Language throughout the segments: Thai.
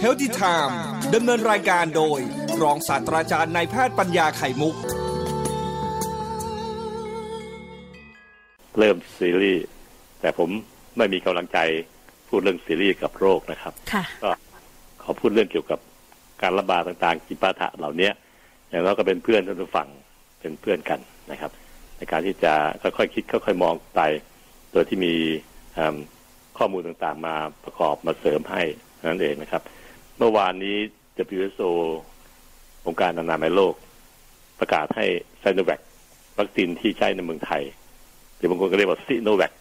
เฮลติไทม์ดำเนินรายการโดย รองศาสตราจารย์นายแพทย์ปัญญาไข่มุก เริ่มซีรีส์แต่ผมไม่มีกำลังใจพูดเรื่องซีรีส์กับโรคนะครับค่ะก็ขอพูดเรื่องเกี่ยวกับการระบาดต่างๆกิปาถะเหล่านี้อย่างเราก็เป็นเพื่อนท่านผู้ฟังเป็นเพื่อนกันนะครับ ในการที่จะค่อยๆคคิดค่อยๆมองไป โดยที่มี ข้อมูลต่างๆ มาประกอบมาเสริมให้นั่นเองนะครับ เมื่อวานนี้ WHO องค์การอนามัยโลก ประกาศให้ไซโนแวควัคซีนที่ใช้ในเมืองไทยหรือบางคนก็เรียกว่าซีโนแวค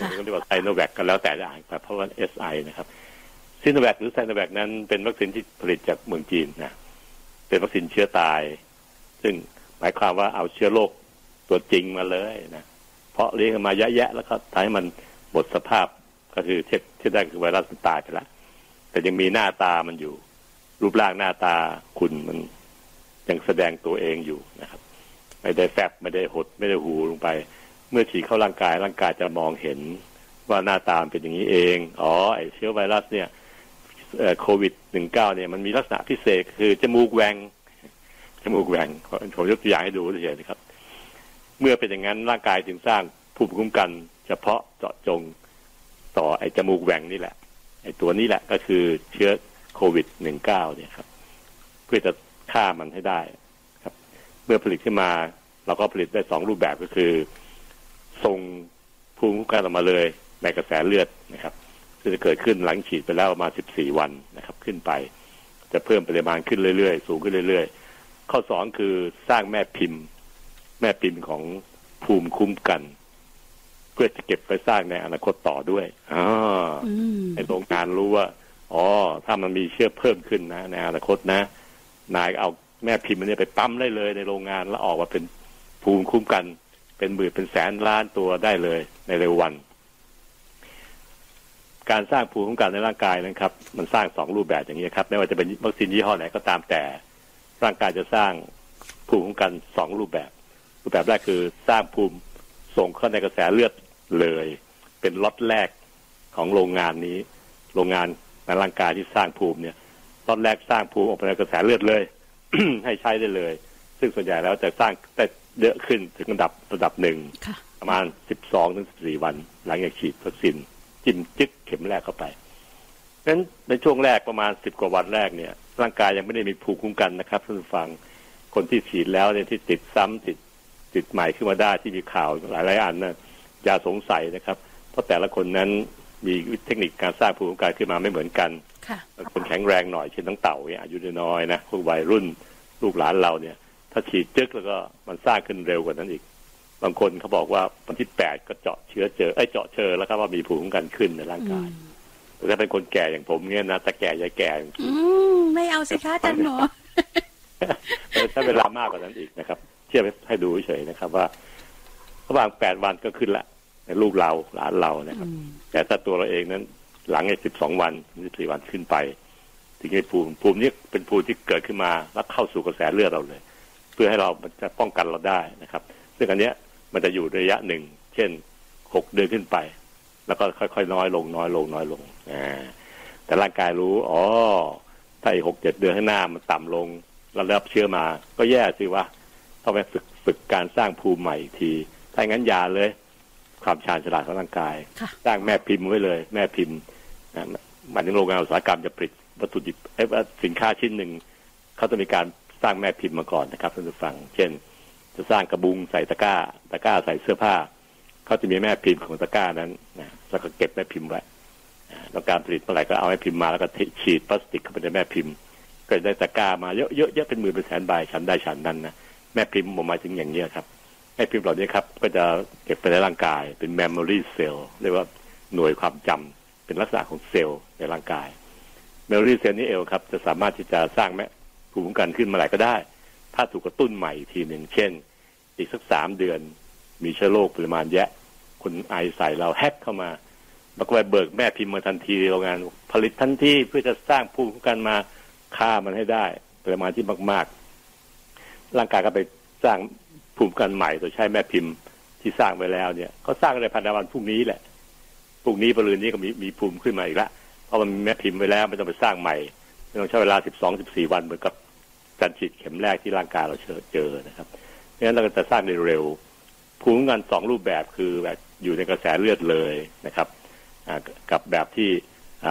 บางคนก็เรียกว่าไซโนแวคกันแล้วแต่จะอ่านไปเพราะว่า SI นะครับซีโนแวคหรือไซโนแวคนั้นเป็นวัคซีนที่ผลิตจากเมืองจีนนะเป็นวัคซีนเชื้อตาย ซึ่งหมายความว่าเอาเชื้อโรคตัวจริงมาเลยนะเพราะเลี้ยงมาเยอะแยะแล้วก็ทำให้มันหมดสภาพ ก็คือเทียบเทียบได้คือไวรัสตายไปแล้วแต่ยังมีหน้าตามันอยู่ รูปร่างหน้าตาคุณมันยังแสดงตัวเองอยู่นะครับ ไม่ได้แฟบไม่ได้หด ไม่ได้หูลงไป เมื่อฉีดเข้าร่างกายร่างกายจะมองเห็นว่าหน้าตามเป็นอย่างนี้เอง อ๋อไอเชื้อไวรัสเนี่ยโควิดหนึ่งเก้าเนี่ยมันมีลักษณะพิเศษคือจมูกแหวงจมูกแหวงผมยกตัวอย่างให้ดูเฉยๆนะครับ เมื่อเป็นอย่างนั้นร่างกายจึงสร้างภูมิคุ้มกัน เฉพาะเจาะจง ต่อไอ้จมูกแหว่งนี่แหละ ไอ้ตัวนี้แหละก็คือเชื้อโควิดหนึ่งเก้าเนี่ยครับ เพื่อจะฆ่ามันให้ได้ครับ เมื่อผลิตขึ้นมาเราก็ผลิตได้สองรูปแบบก็คือส่งภูมิคุ้มกันออกมาเลยในกระแสเลือดนะครับซึ่งจะเกิดขึ้นหลังฉีดไปแล้วประมาณสิบสี่วันนะครับ ขึ้นไป จะเพิ่มปริมาณขึ้นเรื่อยๆ สูงขึ้นเรื่อยๆ ข้อสองคือสร้างแม่พิมพ์ แม่พิมพ์ของภูมิคุ้มกัน เพื่อจะเก็บไปสร้างในอนาคตต่อด้วยอ๋อในโรงงานรู้ว่า อ๋อ ถ้ามันมีเชื้อเพิ่มขึ้นนะ ในอนาคตนะ นายเอาแม่พิมพ์มันเนี่ยไปปั๊มได้เลย ในโรงงานแล้วออกมาเป็นภูมิคุ้มกัน เป็นหมื่นเป็นแสนล้านตัวได้เลย ในเร็ววัน การสร้างภูมิคุ้มกันในร่างกายนะครับ มันสร้างสองรูปแบบอย่างนี้ครับ ไม่ว่าจะเป็นวัคซีนยี่ห้อไหนก็ตามแต่ ร่างกายจะสร้างภูมิคุ้มกันสองรูปแบบ รูปแบบแรกคือสร้างภูมิส่งเข้าในกระแสเลือด เลย เป็นล็อตแรกของโรงงานนี้ โรงงานในร่างกายที่สร้างภูมิเนี่ยล็อตแรกสร้างภูมิออกไปในกระแสเลือดเลย ให้ใช้ได้เลย ซึ่งส่วนใหญ่แล้วจะสร้างแต่เยอะขึ้นถึงระดับระดับหนึ่งประมาณสิบสองถึงสิบสี่วัน หลังจากฉีดวัคซีนจิ้มจึ๊กเข็มแรกเข้าไปเพราะฉะนั้นในช่วงแรกประมาณสิบกว่าวันแรกเนี่ย ร่างกายยังไม่ได้มีภูมิคุ้มกันนะครับท่านผู้ฟังคนที่ฉีดแล้วเนี่ยที่ติดซ้ำติดติดใหม่ขึ้นมาได้ที่มีข่าวหลายหลายอันนะ อย่าสงสัยนะครับ เพราะแต่ละคนนั้นมีเทคนิคการสร้างภูมิคุ้มกันขึ้นมาไม่เหมือนกันคนแข็งแรงหน่อยเช่นน้องเต่าเนี่ยอายุน้อยนะพวกวัยรุ่นลูกหลานเราเนี่ย ถ้าฉีดจึกแล้วก็มันสร้างขึ้นเร็วกว่านั้นอีก บางคนเขาบอกว่าวันที่แปดก็เจาะเชื้อเจอไอ้เจาะเชื้อแล้วครับว่ามีภูมิคุ้มกันขึ้นในร่างกายแต่ถ้าเป็นคนแก่อย่างผมเนี่ยนะแต่แก่ยายแก่อืมไม่เอาสิคะอาจารย์หมอใช้เวลามากกว่านั้นอีกนะครับทียบให้ดูเฉยนะครับว่าระหว่างแปดวันก็ขึ้นละ ในลูกเราหลานเรานะครับ แต่ถ้าตัวเราเองนั้นหลังในสิบสองวันสิบสี่วันขึ้นไป ถึงไอ้ภูมิภูมินี้เป็นภูมิที่เกิดขึ้นมาแล้วเข้าสู่กระแสเลือดเราเลย เพื่อให้เรามันจะป้องกันเราได้นะครับ ซึ่งอันเนี้ยมันจะอยู่ระยะหนึ่ง เช่นหกเดือนขึ้นไป แล้วก็ค่อยๆน้อยลงน้อยลงน้อยลงอ่าแต่ร่างกายรู้อ๋อถ้าอีกหกเจ็ดเดือนข้างหน้ามันต่ำลงเรารับเชื้อมา ก็แย่สิวะต้องไปฝึกฝึกการสร้างภูมิใหม่อีกที ถ้างั้นยาเลย ความชาญฉลาดของร่างกาย สร้างแม่พิมพ์ไว้เลย แม่พิมพ์หมายถึงโรงงานอุตสาหกรรมจะผลิตวัตถุดิบไอ้สินค้าชิ้นหนึ่งเขาจะมีการสร้างแม่พิมพ์มาก่อนนะครับท่านผู้ฟัง เช่น จะสร้างกระบุงใส่ตะกร้า ตะกร้าใส่เสื้อผ้าเขาจะมีแม่พิมพ์ของตะกร้านั้นนะแล้วก็เก็บแม่พิมพ์ไว้แล้วการผลิตเมื่อไหร่ก็เอาแม่พิมพ์มาแล้วก็ฉีดพลาสติกเข้าไปในแม่พิมพ์ ก็ได้ตะกร้ามาเยอะๆเป็นหมื่นเป็นแสนใบฉันได้ฉันนั้นนะแม่พิมพ์ผมหมายถึงอย่างนี้ครับ แม่พิมพ์เหล่านี้ครับ ก็จะเก็บไปในร่างกาย เป็น memory cell เรียกว่าหน่วยความจำเป็นลักษณะของเซลล์ในร่างกาย memory cell นี้เองครับจะสามารถที่จะสร้างแม่ภูมิคุ้มกันขึ้นมาไหร่ก็ได้ ถ้าถูกกระตุ้นใหม่ทีหนึ่งเช่น อีกสักสามเดือน มีเชื้อโรคปริมาณแยะคุณไอใส่เราแฮกเข้ามาแล้วก็ไปเบิกแม่พิมพ์มาทันทีโรงงานผลิตทันทีเพื่อจะสร้างภูมิคุ้มกันมาฆ่ามันให้ได้ปริมาณที่มาก ๆ ร่างกายก็ไปสร้าง ภูมิกันใหม่โดยใช้แม่พิมพ์ที่สร้างไว้แล้วเนี่ยก็สร้างในพันธวันพรุ่งนี้แหละพรุ่งนี้ปรืนนี้ก็มีมีภูมิขึ้นมาอีกละเพราะมันมีแม่พิมพ์ไว้แล้วไม่ต้องไปสร้างใหม่ไม่ต้องใช้เวลาสิบสองสิบสี่วันเหมือนกับการฉีดเข็มแรกที่ร่างกายเราเจอนะครับเพราะฉะนั้นเราจะสร้างได้เร็ว ภูมิคุ้มกันสองรูปแบบคือแบบอยู่ในกระแสเลือดเลยนะครับกับแบบที่อ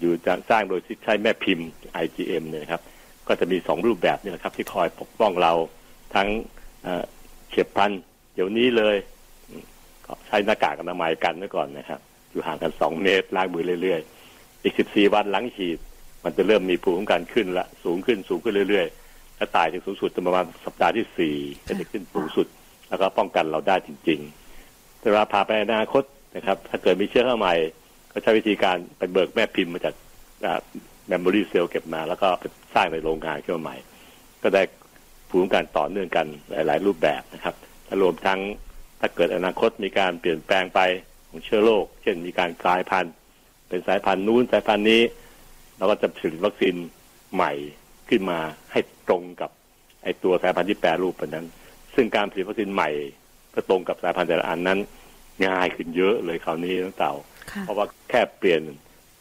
อยู่จะสร้างโดยใช้แม่พิมพ์ IgM เนี่ยนะครับ ก็จะมีสองรูปแบบนี่แหละครับ ที่คอยปกป้องเราทั้ง เฉียบพลันเดี๋ยวนี้เลยก็ใช้หน้ากากอนามัยกันไว้ก่อนนะครับ อยู่ห่างกันสองเมตรล้างมือเรื่อยๆ อีกสิบสี่วันหลังฉีด มันจะเริ่มมีภูมิคุ้มกันขึ้นละสูงขึ้นสูงขึ้นเรื่อยๆ และตายถึงสูงสุดประมาณสัปดาห์ที่สี่ก็จะขึ้นสูงสุด แล้วก็ป้องกันเราได้จริงๆแต่เวลาพาไปอนาคตนะครับ ถ้าเกิดมีเชื้อเข้าใหม่ ก็ใช้วิธีการไปเบิกแม่พิมพ์มาจาก memory cell เก็บมา แล้วก็ไปสร้างในโรงงานขึ้นมาใหม่ ก็ได้ ภูมิคุ้มกันต่อเนื่องกันหลาย ๆ รูปแบบนะครับถ้ารวมทั้งถ้าเกิดอนาคตมีการเปลี่ยนแปลงไปของเชื้อโรคเช่นมีการกลายพันธุ์ เป็นสายพันธุ์นู้นสายพันธุ์นี้ เราก็จะผลิตวัคซีนใหม่ขึ้นมาให้ตรงกับไอตัวสายพันธุ์ที่แปรรูปไปนั้น ซึ่งการผลิตวัคซีนใหม่ก็ตรงกับสายพันธุ์แต่ละอันนั้น ง่ายขึ้นเยอะเลยคราวนี้น้องเต่าค่ะเพราะว่าแค่เปลี่ยน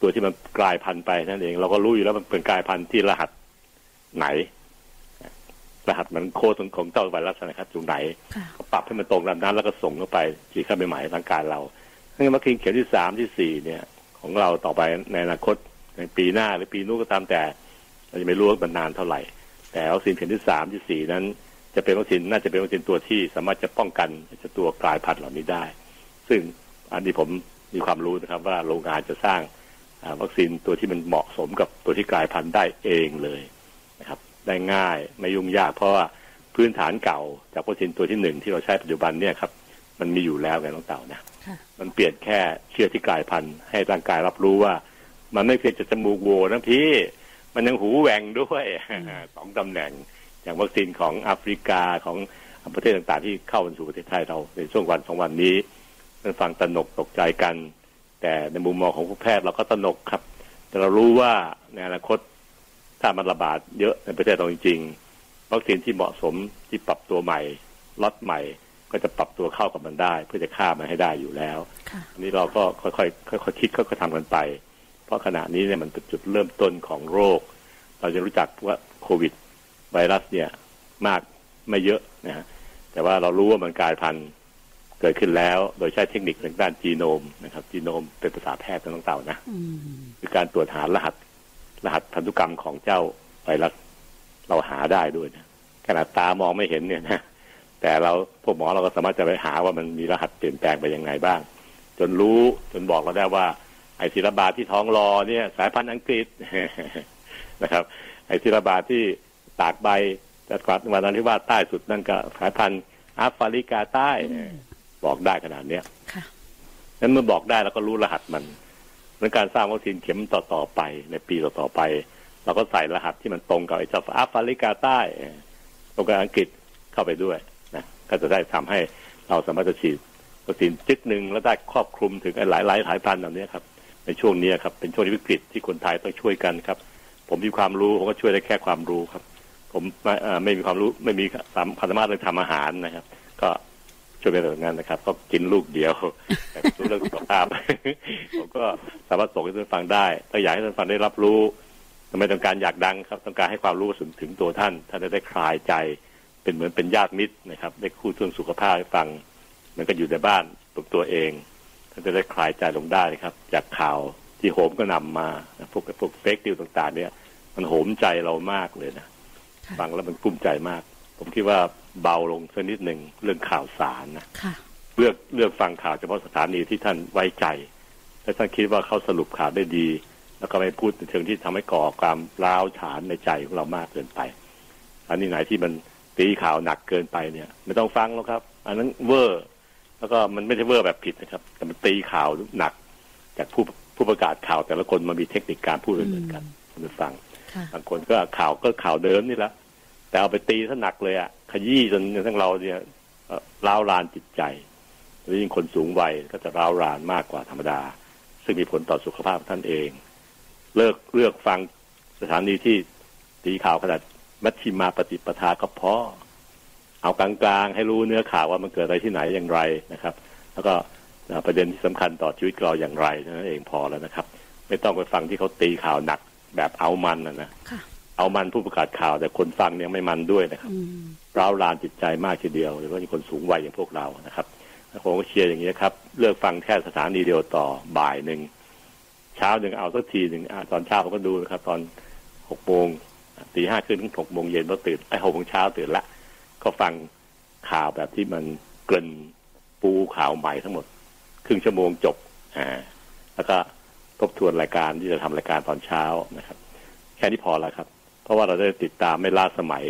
ตัวที่มันกลายพันธุ์ไปนั่นเอง เราก็รู้อยู่แล้วมันเป็นกลายพันธุ์ที่รหัสไหน รหัสมันโค้ดของเจ้าไวรัสนะครับอยู่ไหนค่ะก็ปรับให้มันตรงตามนั้นแล้วก็ส่งเข้าไปฉีดเข้าไปใหม่ร่างกายเราเพราะงั้นวัคซีนเข็มที่สามที่สี่เนี่ย ของเราต่อไปในอนาคตในปีหน้าหรือปีนู้นก็ตามแต่ เราจะไม่รู้ว่ามันนานเท่าไหร่ แต่วัคซีนเข็มที่สามที่สี่นั้น จะเป็นวัคซีนน่าจะเป็นวัคซีนตัวที่สามารถจะป้องกันไอ้เจ้าตัวกลายพันธุ์เหล่านี้ได้ ซึ่งอันนี้ผมมีความรู้นะครับว่าโรงงานจะสร้างอ่าวัคซีนตัวที่มันเหมาะสมกับตัวที่กลายพันธุ์ได้เองเลยนะครับ ได้ง่าย ไม่ยุ่งยาก เพราะว่าพื้นฐานเก่าจากวัคซีนตัวที่หนึ่งที่เราใช้ปัจจุบันเนี่ยครับ มันมีอยู่แล้วไงน้องเต่านะค่ะมันเปลี่ยนแค่เชื้อที่กลายพันธุ์ให้ร่างกายรับรู้ว่า มันไม่เพียงจะจมูกโหวนะพี่ มันยังหูแหว่งด้วยสองตำแหน่งอย่างวัคซีนของแอฟริกาของประเทศต่างๆ ที่เข้ามาสู่ประเทศไทยเราในช่วงวันสองวันนี้ท่านฟังตระหนกตกใจกัน แต่ในมุมมองของผู้แพทย์เราก็ตระหนกครับ แต่เรารู้ว่าในอนาคต ถ้ามันระบาดเยอะในประเทศเราจริงๆวัคซีนที่เหมาะสมที่ปรับตัวใหม่ล็อตใหม่ ก็จะปรับตัวเข้ากับมันได้ เพื่อจะฆ่ามันให้ได้อยู่แล้วค่ะอันนี้เราก็ค่อยๆค่อยๆคิดค่อยๆทำกันไป เพราะขณะนี้เนี่ยมันเป็นจุดเริ่มต้นของโรค เราจะรู้จักว่าโควิด ไวรัสเนี่ยมากไม่เยอะนะฮะแต่ว่าเรารู้ว่ามันกลายพันธุ์เกิดขึ้นแล้วโดยใช้เทคนิคทางด้านจีโนมนะครับจีโนมเป็นภาษาแพทย์ของเต่านะอืมคือการตรวจหารหัส รหัสพันธุกรรมของเจ้าไวรัสเราหาได้ด้วยนะขนาดตามองไม่เห็นเนี่ยนะแต่เราพวกหมอเราก็สามารถจะไปหาว่ามันมีรหัสเปลี่ยนแปลงไปยังไงบ้าง จนรู้จนบอกเราได้ว่า ไอศิลบาทที่ท้องรอเนี่ย สายพันธุ์อังกฤษนะครับ ไอศิลบาทที่ตากใบจัดกวาดวันนั้นที่ว่าใต้สุดนั่นก็สายพันธุ์แอฟริกาใต้บอกได้ขนาดเนี้ยค่ะนั้นเมื่อบอกได้แล้วก็รู้รหัสมันเหมือ นการสร้างวัคซีนเข็มต่อๆไป ในปีต่อๆไป เราก็ใส่รหัสที่มันตรงกับไอ้เจ้าแอฟริกาใต้ตรงกับอังกฤษเข้าไปด้วยนะก็จะได้ทำให้เราสามารถจะฉีดวัคซีนจึกหนึ่งแล้วได้ครอบคลุมถึงหลายหลายสายพันธุ์เหล่านี้ครับในช่วงนี้ครับเป็นช่วงที่วิกฤตที่คนไทยต้องช่วยกันครับ ผมมีความรู้ผมก็ช่วยได้แค่ความรู้ครับ ผมไม่ไม่มีความรู้ไม่มีความสามารถเรื่องทำอาหารนะครับ ก็ ช่วยไปแบบนั้นนะครับ ก็กินลูกเดียวแต่รู้เรื่องสุขภาพผมก็สามารถส่งให้ท่านฟังได้ถ้าอยากให้ท่านฟังได้รับรู้ไม่ต้องการอยากดังครับ ต้องการให้ความรู้ถึงถึงตัวท่านท่านจะได้คลายใจ เป็นเหมือนเป็นญาติมิตรนะครับ ได้คู่เรื่องสุขภาพให้ฟังมันก็อยู่ในบ้านตัวตัวเองท่านจะได้คลายใจลงได้ครับ จากข่าวที่โหมก็นำมาพวกพวกเฟกติวต่าง ๆ เนี่ย มันโหมใจเรามากเลยนะค่ะฟังแล้วมันกลุ้มใจมาก ผมคิดว่า เบาลงสักนิดหนึ่งเรื่องข่าวสารนะค่ะเลือกเลือกฟังข่าวเฉพาะสถานีที่ท่านไว้ใจ และท่านคิดว่าเขาสรุปข่าวได้ดี แล้วก็ไม่พูดในเชิงที่ทำให้ก่อความร้าวฉานในใจของเรามากเกินไป อันนี้ไหนที่มันตีข่าวหนักเกินไปเนี่ย ไม่ต้องฟังแล้วครับ อันนั้นเวอร์แล้วก็มันไม่ใช่เวอร์แบบผิดนะครับ แต่มันตีข่าวหนัก จากผู้ผู้ประกาศข่าวแต่ละคนมันมีเทคนิคการพูดไม่เหมือนกันท่านผู้ฟังค่ะบางคนก็ข่าวก็ข่าวเดิมนี่แหละแต่เอาไปตีซะหนักเลยอะ ขยี้จนทั้งเราเนี่ยร้าวรานจิตใจแล้วยิ่งคนสูงวัยก็จะร้าวรานมากกว่าธรรมดา ซึ่งมีผลต่อสุขภาพท่านเอง เลิกเลือกฟังสถานีที่ตีข่าวขนาดมัชชิมาปฏิปทาก็พอเอากลางๆให้รู้เนื้อข่าวว่ามันเกิดอะไรที่ไหนอย่างไรนะครับ แล้วก็ประเด็นที่สำคัญต่อชีวิตเราอย่างไรนั้นเองพอแล้วนะครับ ไม่ต้องไปฟังที่เขาตีข่าวหนักแบบเอามันนะนะ เอามันผู้ประกาศข่าว แต่คนฟังเนี่ยไม่มันด้วยนะครับอืมร้าวรานจิตใจมากทีเดียวโดยเฉพาะคนสูงวัยอย่างพวกเรานะครับผมก็เชียร์อย่างนี้นะครับ เลือกฟังแค่สถานีเดียวต่อบ่ายหนึ่งเช้าหนึ่งเอาสักทีหนึ่งอะตอนเช้าผมก็ดูนะครับ ตอนหกโมงตีห้าขึ้นถึงหกโมงเย็นพอตื่นไอ้หกโมงเช้าตื่นละ ก็ฟังข่าวแบบที่มันเกริ่นปูข่าวใหม่ทั้งหมด ครึ่งชั่วโมงจบอ่าแล้วก็ทบทวนรายการที่จะทำรายการตอนเช้านะครับ แค่นี้พอแล้วครับ เพราะว่าเราได้ติดตามไม่ล่าสมัย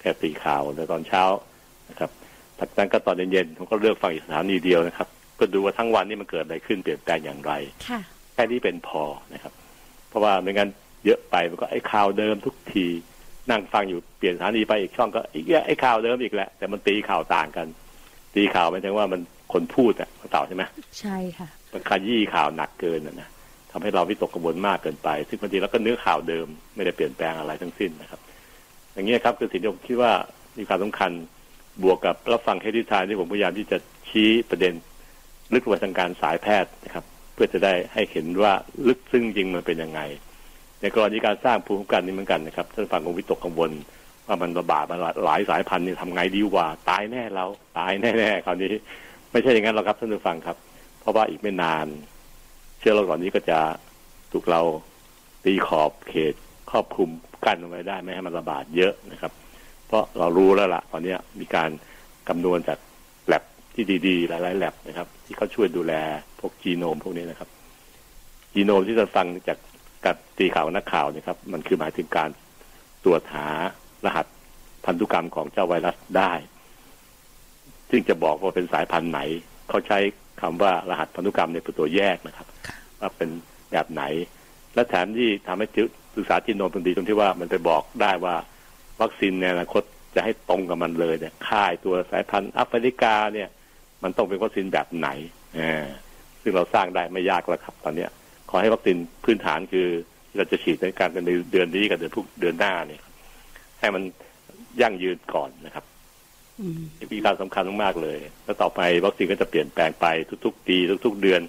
แค่ตีข่าวในตอนเช้านะครับจากนั้นก็ตอนเย็นๆผมก็เลือกฟังอีกสถานีเดียวนะครับ ก็ดูว่าทั้งวันนี้มันเกิดอะไรขึ้นเปลี่ยนแปลงอย่างไรค่ะแค่นี้เป็นพอนะครับ เพราะว่าไม่งั้นเยอะไปมันก็ไอ้ข่าวเดิมทุกที นั่งฟังอยู่เปลี่ยนสถานีไปอีกช่องก็อีกไอ้ข่าวเดิมอีกแหละ แต่มันตีข่าวต่างกัน ตีข่าวหมายถึงว่ามันคนพูดอะเขาเต่าใช่ไหมใช่ค่ะมันขยี้ข่าวหนักเกินนะนะ ทำให้เราวิตกกังวลมากเกินไป ซึ่งบางทีเราก็เนื้อข่าวเดิมไม่ได้เปลี่ยนแปลงอะไรทั้งสิ้นนะครับ อย่างนี้ครับคือสิ่งที่ผมคิดว่ามีความสำคัญบวกกับรับฟังเฮดิทายที่ผมพยายามที่จะชี้ประเด็นลึกลงไปทางการสายแพทย์นะครับ เพื่อจะได้ให้เห็นว่าลึกซึ้งจริงมันเป็นยังไง ในกรณีการสร้างภูมิคุ้มกันนี่เหมือนกันนะครับท่านฟังคงวิตกกังวลว่ามันระบาดมาหลายสายพันธุ์นี่ทำไงดีว่า ตายแน่เราตายแน่ๆคราวนี้ ไม่ใช่อย่างนั้นหรอกครับท่านผู้ฟังครับ เพราะว่าอีกไม่นาน ชื้อโรคเหล่านี้ก็จะถูกเราตีขอบเขตครอบคลุมกั้นไว้ได้ไม่ให้มันระบาดเยอะนะครับ เพราะเรารู้แล้วล่ะตอนนี้มีการคำนวณจากแลบที่ดีๆ หลายๆแลบนะครับ ที่เขาช่วยดูแลพวกจีโนมพวกนี้นะครับ จีโนมที่จะฟังจากกับตีข่าวนักข่าวนะครับ มันคือหมายถึงการตรวจหารหัสพันธุกรรมของเจ้าไวรัสได้ ซึ่งจะบอกว่าเป็นสายพันธุ์ไหน เขาใช้ คำว่ารหัสพันธุกรรมในเป็นตัวแยกนะครับ ว่าเป็นแบบไหน และแถมที่ทำให้ศึกษาจีโนมเป็นดีตรงที่ว่ามันไปบอกได้ว่าวัคซีนในอนาคตจะให้ตรงกับมันเลยเนี่ยค่ายตัวสายพันธุ์แอฟริกาเนี่ย มันต้องเป็นวัคซีนแบบไหนอ่าซึ่งเราสร้างได้ไม่ยากแล้วครับ ตอนเนี้ย ขอให้วัคซีนพื้นฐานคือเราจะฉีดในการกันในเดือนนี้กับเดือนทุกเดือนหน้าเนี่ยให้มันยั่งยืนก่อนนะครับ อืมมีการสำคัญมากๆเลย แล้วต่อไปวัคซีนก็จะเปลี่ยนแปลงไปทุกๆปีทุก ๆ เดือน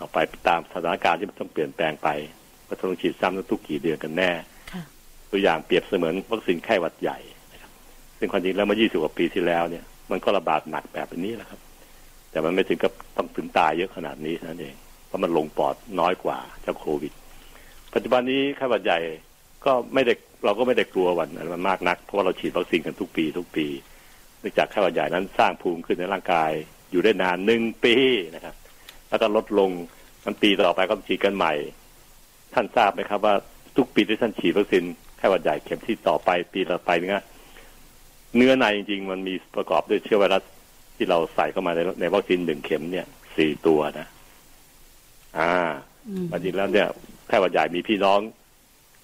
ต่อไปตามสถานการณ์ที่มันต้องเปลี่ยนแปลงไปว่าต้องฉีดซ้ำทุกๆกี่เดือนกันแน่ค่ะตัวอย่างเปรียบเสมือนวัคซีนไข้หวัดใหญ่นะครับ ซึ่งความจริงแล้วเมื่อ 20 กว่าปีที่แล้วเนี่ย มันก็ระบาดหนักแบบนี้แหละครับ แต่มันไม่ถึงกับต้องถึงตายเยอะขนาดนี้เท่านั้นเอง เพราะมันลงปอดน้อยกว่าเจ้าโควิด ปัจจุบันนี้ไข้หวัดใหญ่ก็ไม่ได้เราก็ไม่ได้กลัววันนั้นมันมากนัก เพราะว่าเราฉีดวัคซีนกันทุกปีทุกปีเนื่องจากไข้หวัดใหญ่นั้นสร้างภูมิขึ้นในร่างกาย อยู่ได้นานหนึ่งปีนะครับ แล้วก็ลดลงมันปีต่อไปก็ฉีดกันใหม่ ท่านทราบไหมครับว่าทุกปีที่ท่านฉีดวัคซีนไข้หวัดใหญ่เข็มที่ต่อไปปีต่อไปเนี่ยเนื้อในจริงๆมันมีประกอบด้วยเชื้อไวรัสที่เราใส่เข้ามาในในวัคซีนหนึ่งเข็มเนี่ยสี่ตัวนะ อ่าอืมจริงๆแล้วเนี่ยไข้หวัดใหญ่มีพี่น้อง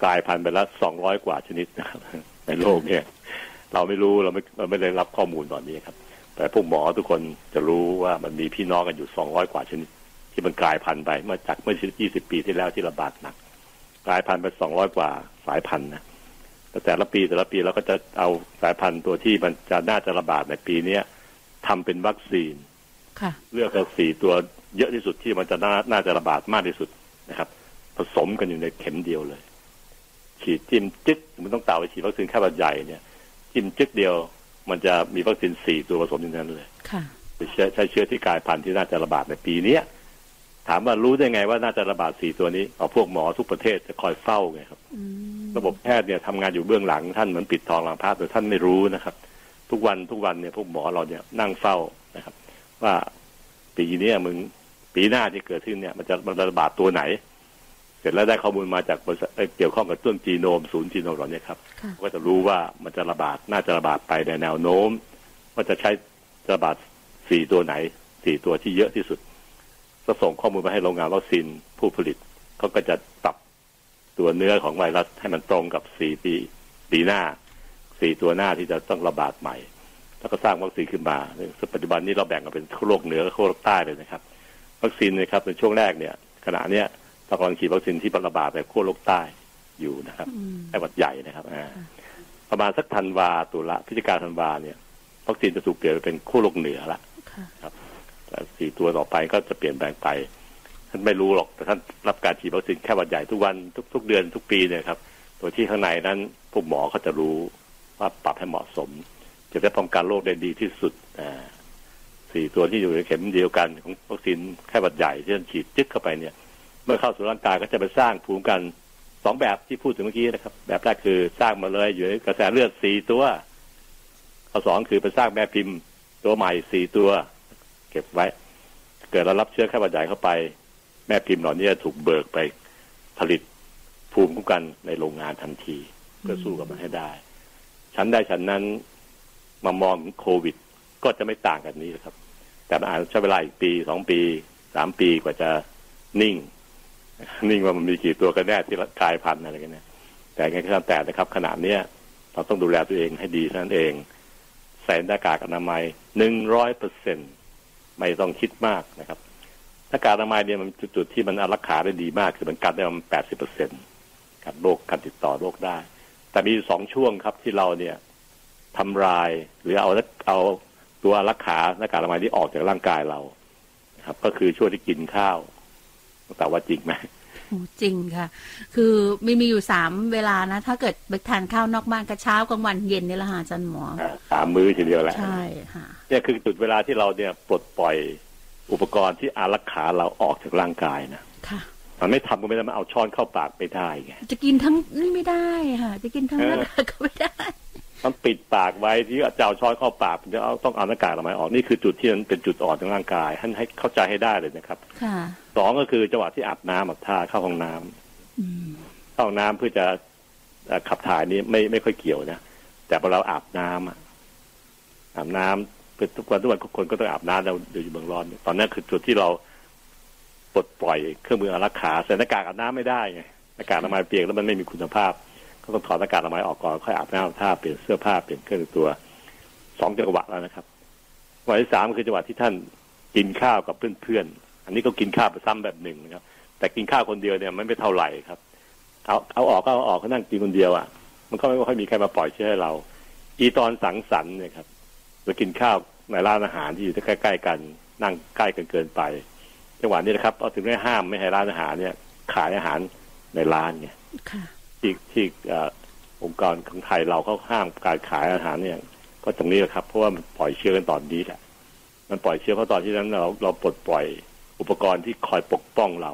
กลายพันธุ์ไปแล้วสองร้อยกว่าชนิดนะครับในโลกเนี่ย เราไม่รู้เราไม่เราไม่ได้รับข้อมูลตอนนี้ครับ แต่พวกหมอทุกคนจะรู้ว่ามันมีพี่น้องกันอยู่สองร้อยกว่าชนิด ที่มันกลายพันธุ์ไปเมื่อจากเมื่อยี่สิบปีที่แล้วที่ระบาดหนัก กลายพันธุ์ไปสองร้อยกว่าสายพันธุ์นะแต่แต่ละปีแต่ละปีเราก็จะเอาสายพันธุ์ตัวที่มันจะน่าจะระบาดในปีเนี้ยทำเป็นวัคซีนค่ะเลือกเอาสี่ตัวเยอะที่สุดที่มันจะน่าน่าจะระบาดมากที่สุดนะครับ ผสมกันอยู่ในเข็มเดียวเลย ฉีดจิ้มจึ๊กมันต้องต่าไปฉีดวัคซีนแค่หวัดใหญ่เนี่ย จิ้มจึ๊กเดียว มันจะมีวัคซีนสี่ตัวผสมอยู่ในนั้นเลยค่ะใช้ใช้เชื้อที่กลายพันธุ์ที่น่าจะระบาดในปีเนี้ยถามว่ารู้ได้ไงว่าน่าจะระบาดสี่ตัวนี้เอาพวกหมอทุกประเทศจะคอยเฝ้าไงครับอืมระบบแพทย์เนี่ยทำงานอยู่เบื้องหลังท่านเหมือนปิดทองหลังพระแต่ท่านไม่รู้นะครับ ทุกวันทุกวันเนี่ยพวกหมอเราเนี่ยนั่งเฝ้านะครับ ว่าปีเนี้ยมึงปีหน้าที่เกิดขึ้นเนี่ย มันจะมันจะระบาดตัวไหน เสร็จแล้วได้ข้อมูลมาจากบริษัทเอ่อเกี่ยวข้องกับต้นจีโนมศูนย์จีโนมเหล่านี้ครับค่ะก็จะรู้ว่ามันจะระบาดน่าจะระบาดไปในแนวโน้มว่าจะใช้ระบาดสี่ตัวไหนสี่ตัวที่เยอะที่สุดก็ส่งข้อมูลไปให้โรงงานวัคซีนผู้ผลิตเขาก็จะปรับตัวเนื้อของไวรัสให้มันตรงกับสี่ปีปีหน้าสี่ตัวหน้าที่จะต้องระบาดใหม่ แล้วก็สร้างวัคซีนขึ้นมาซึ่งปัจจุบันนี้เราแบ่งกันเป็นโรคเหนือกับโรคใต้เลยนะครับ วัคซีนนะครับในช่วงแรกเนี่ยขณะเนี้ย เรากำลังฉีดวัคซีนที่ระบาดในขั้วโลกใต้อยู่นะครับไข้หวัดใหญ่นะครับประมาณสักธันวาตุลาพฤศจิกาธันวาเนี่ยวัคซีนจะถูกเปลี่ยนไปเป็นขั้วโลกเหนือละค่ะหสี่ตัวต่อไปก็จะเปลี่ยนแปลงไป ท่านไม่รู้หรอกแต่ท่านรับการฉีดวัคซีนแค่วัดใหญ่ทุกวันทุกทุกเดือนทุกปีเนี่ยครับโดยที่ข้างในนั้นพวกหมอเขาจะรู้ว่าปรับให้เหมาะสม จะได้ป้องกันโรคได้ดีที่สุดสี่ตัวที่อยู่ในเข็มเดียวกันของวัคซีนแค่วัดใหญ่ที่ท่านฉีดจึ๊กเข้าไปเนี่ย เมื่อเข้าสู่ร่างกายก็จะไปสร้างภูมิกันสองแบบที่พูดถึงเมื่อกี้นะครับ แบบแรกคือสร้างมาเลยอยู่ในกระแสเลือดสี่ตัวข้อสองคือไปสร้างแม่พิมพ์ ตัวใหม่สี่ตัว เก็บไว้ เกิดเรารับเชื้อไข้หวัดใหญ่เข้าไป แม่พิมพ์เหล่านี้จะถูกเบิกไปผลิตภูมิคุ้มกันในโรงงานทันที เพื่อสู้กับมันให้ได้ฉันได้ฉันนั้นมามองโควิด ก็จะไม่ต่างกันนี้นะครับ แต่มันอาจจะใช้เวลาอีกปีสองปีสามปีกว่าจะนิ่ง นิ่งว่ามันมีกี่ตัวกันแน่ที่กลายพันธุ์อะไรกันเนี่ยแต่ไงก็ตามแต่นะครับขนาดเนี้ยเราต้องดูแลตัวเองให้ดีเท่านั้นเอง ใส่หน้ากากอนามัยหนึ่งร้อยเปอร์เซ็นไม่ต้องคิดมากนะครับหน้ากากอนามัยเนี่ยมันจุดๆที่มันรักษาได้ดีมาก คือมันกันได้ประมาณแปดสิบเปอร์เซ็นตกับโรคการติดต่อโรคได้ แต่มีสองช่วงครับที่เราเนี่ยทำลายหรือเอาเอาตัวรักษาหน้ากากอนามัยที่ออกจากร่างกายเราครับ ก็คือช่วงที่กินข้าว แต่ว่าจริงไหมโอ้จริงค่ะ คือมีมีอยู่สามเวลานะ ถ้าเกิดไปทานข้าวนอกบ้านก็เช้ากลางวันเย็นนี่แหละค่ะอาจารย์หมออ่าสามมื้อทีเดียวแหละใช่ค่ะเนี่ยคือจุดเวลาที่เราเนี่ยปลดปล่อยอุปกรณ์ที่อารักขาเราออกจากร่างกายนะค่ะมันไม่ทำก็ไม่ได้มันเอาช้อนเข้าปากไม่ได้ไงจะกินทั้งนี่ไม่ได้ค่ะ จะกินทั้งเออหน้ากากก็ไม่ได้ มันปิดปากไว้ที่จะเอาช้อนเข้าปากจะเอาต้องเอาหน้ากากออกมาออกนี่คือจุดที่มันเป็นจุดอ่อนของร่างกายท่านให้เข้าใจให้ได้เลยนะครับค่ะสองก็คือจังหวะที่อาบน้ำอาบท่าเข้าห้องน้ำอืมเข้าห้องน้ำเพื่อจะเอ่อขับถ่ายนี่ไม่ไม่ค่อยเกี่ยวนะแต่พอเราอาบน้ำอะอาบน้ำเป็นทุกวันทุกวันทุกคนก็ต้องอาบน้ำเราอยู่เมืองร้อนตอนนั้นคือจุดที่เราปลดปล่อยเครื่องมืออารักขาใส่หน้ากากอาบน้ำไม่ได้ไงหน้ากากอนามัยเปียกแล้วมันไม่มีคุณภาพ ก็ต้องถอดหน้ากากอนามัยออกก่อนค่อยอาบน้ำท่าเปลี่ยนเสื้อผ้าเปลี่ยนเครื่องแต่งตัวสองจังหวะแล้วนะครับจังหวะที่สามคือจังหวะที่ท่านกินข้าวกับเพื่อนๆอันนี้ก็กินข้าวไปซ้ำแบบหนึ่งนะครับ แต่กินข้าวคนเดียวเนี่ยมันไม่เท่าไหร่ครับ เอาเอาออกก็เอาออกก็นั่งกินคนเดียวอะ มันก็ไม่ค่อยมีใครมาปล่อยเชื้อให้เรา อีตอนสังสรรค์เนี่ยครับเรากินข้าวในร้านอาหารที่อยู่ใกล้ๆกันนั่งใกล้กันเกินไป จังหวะนี้นะครับเอาถึงได้ห้ามไม่ให้ร้านอาหารเนี่ย ขายอาหารในร้านไงค่ะ ที่ที่เอ่อองค์กรของไทยเราเขาห้ามการขายอาหารเนี่ย ก็ตรงนี้แหละครับ เพราะว่ามันปล่อยเชื้อกันตอนนี้แหละ มันปล่อยเชื้อเพราะตอนที่นั้นเราเราปลดปล่อยอุปกรณ์ที่คอยปกป้องเรา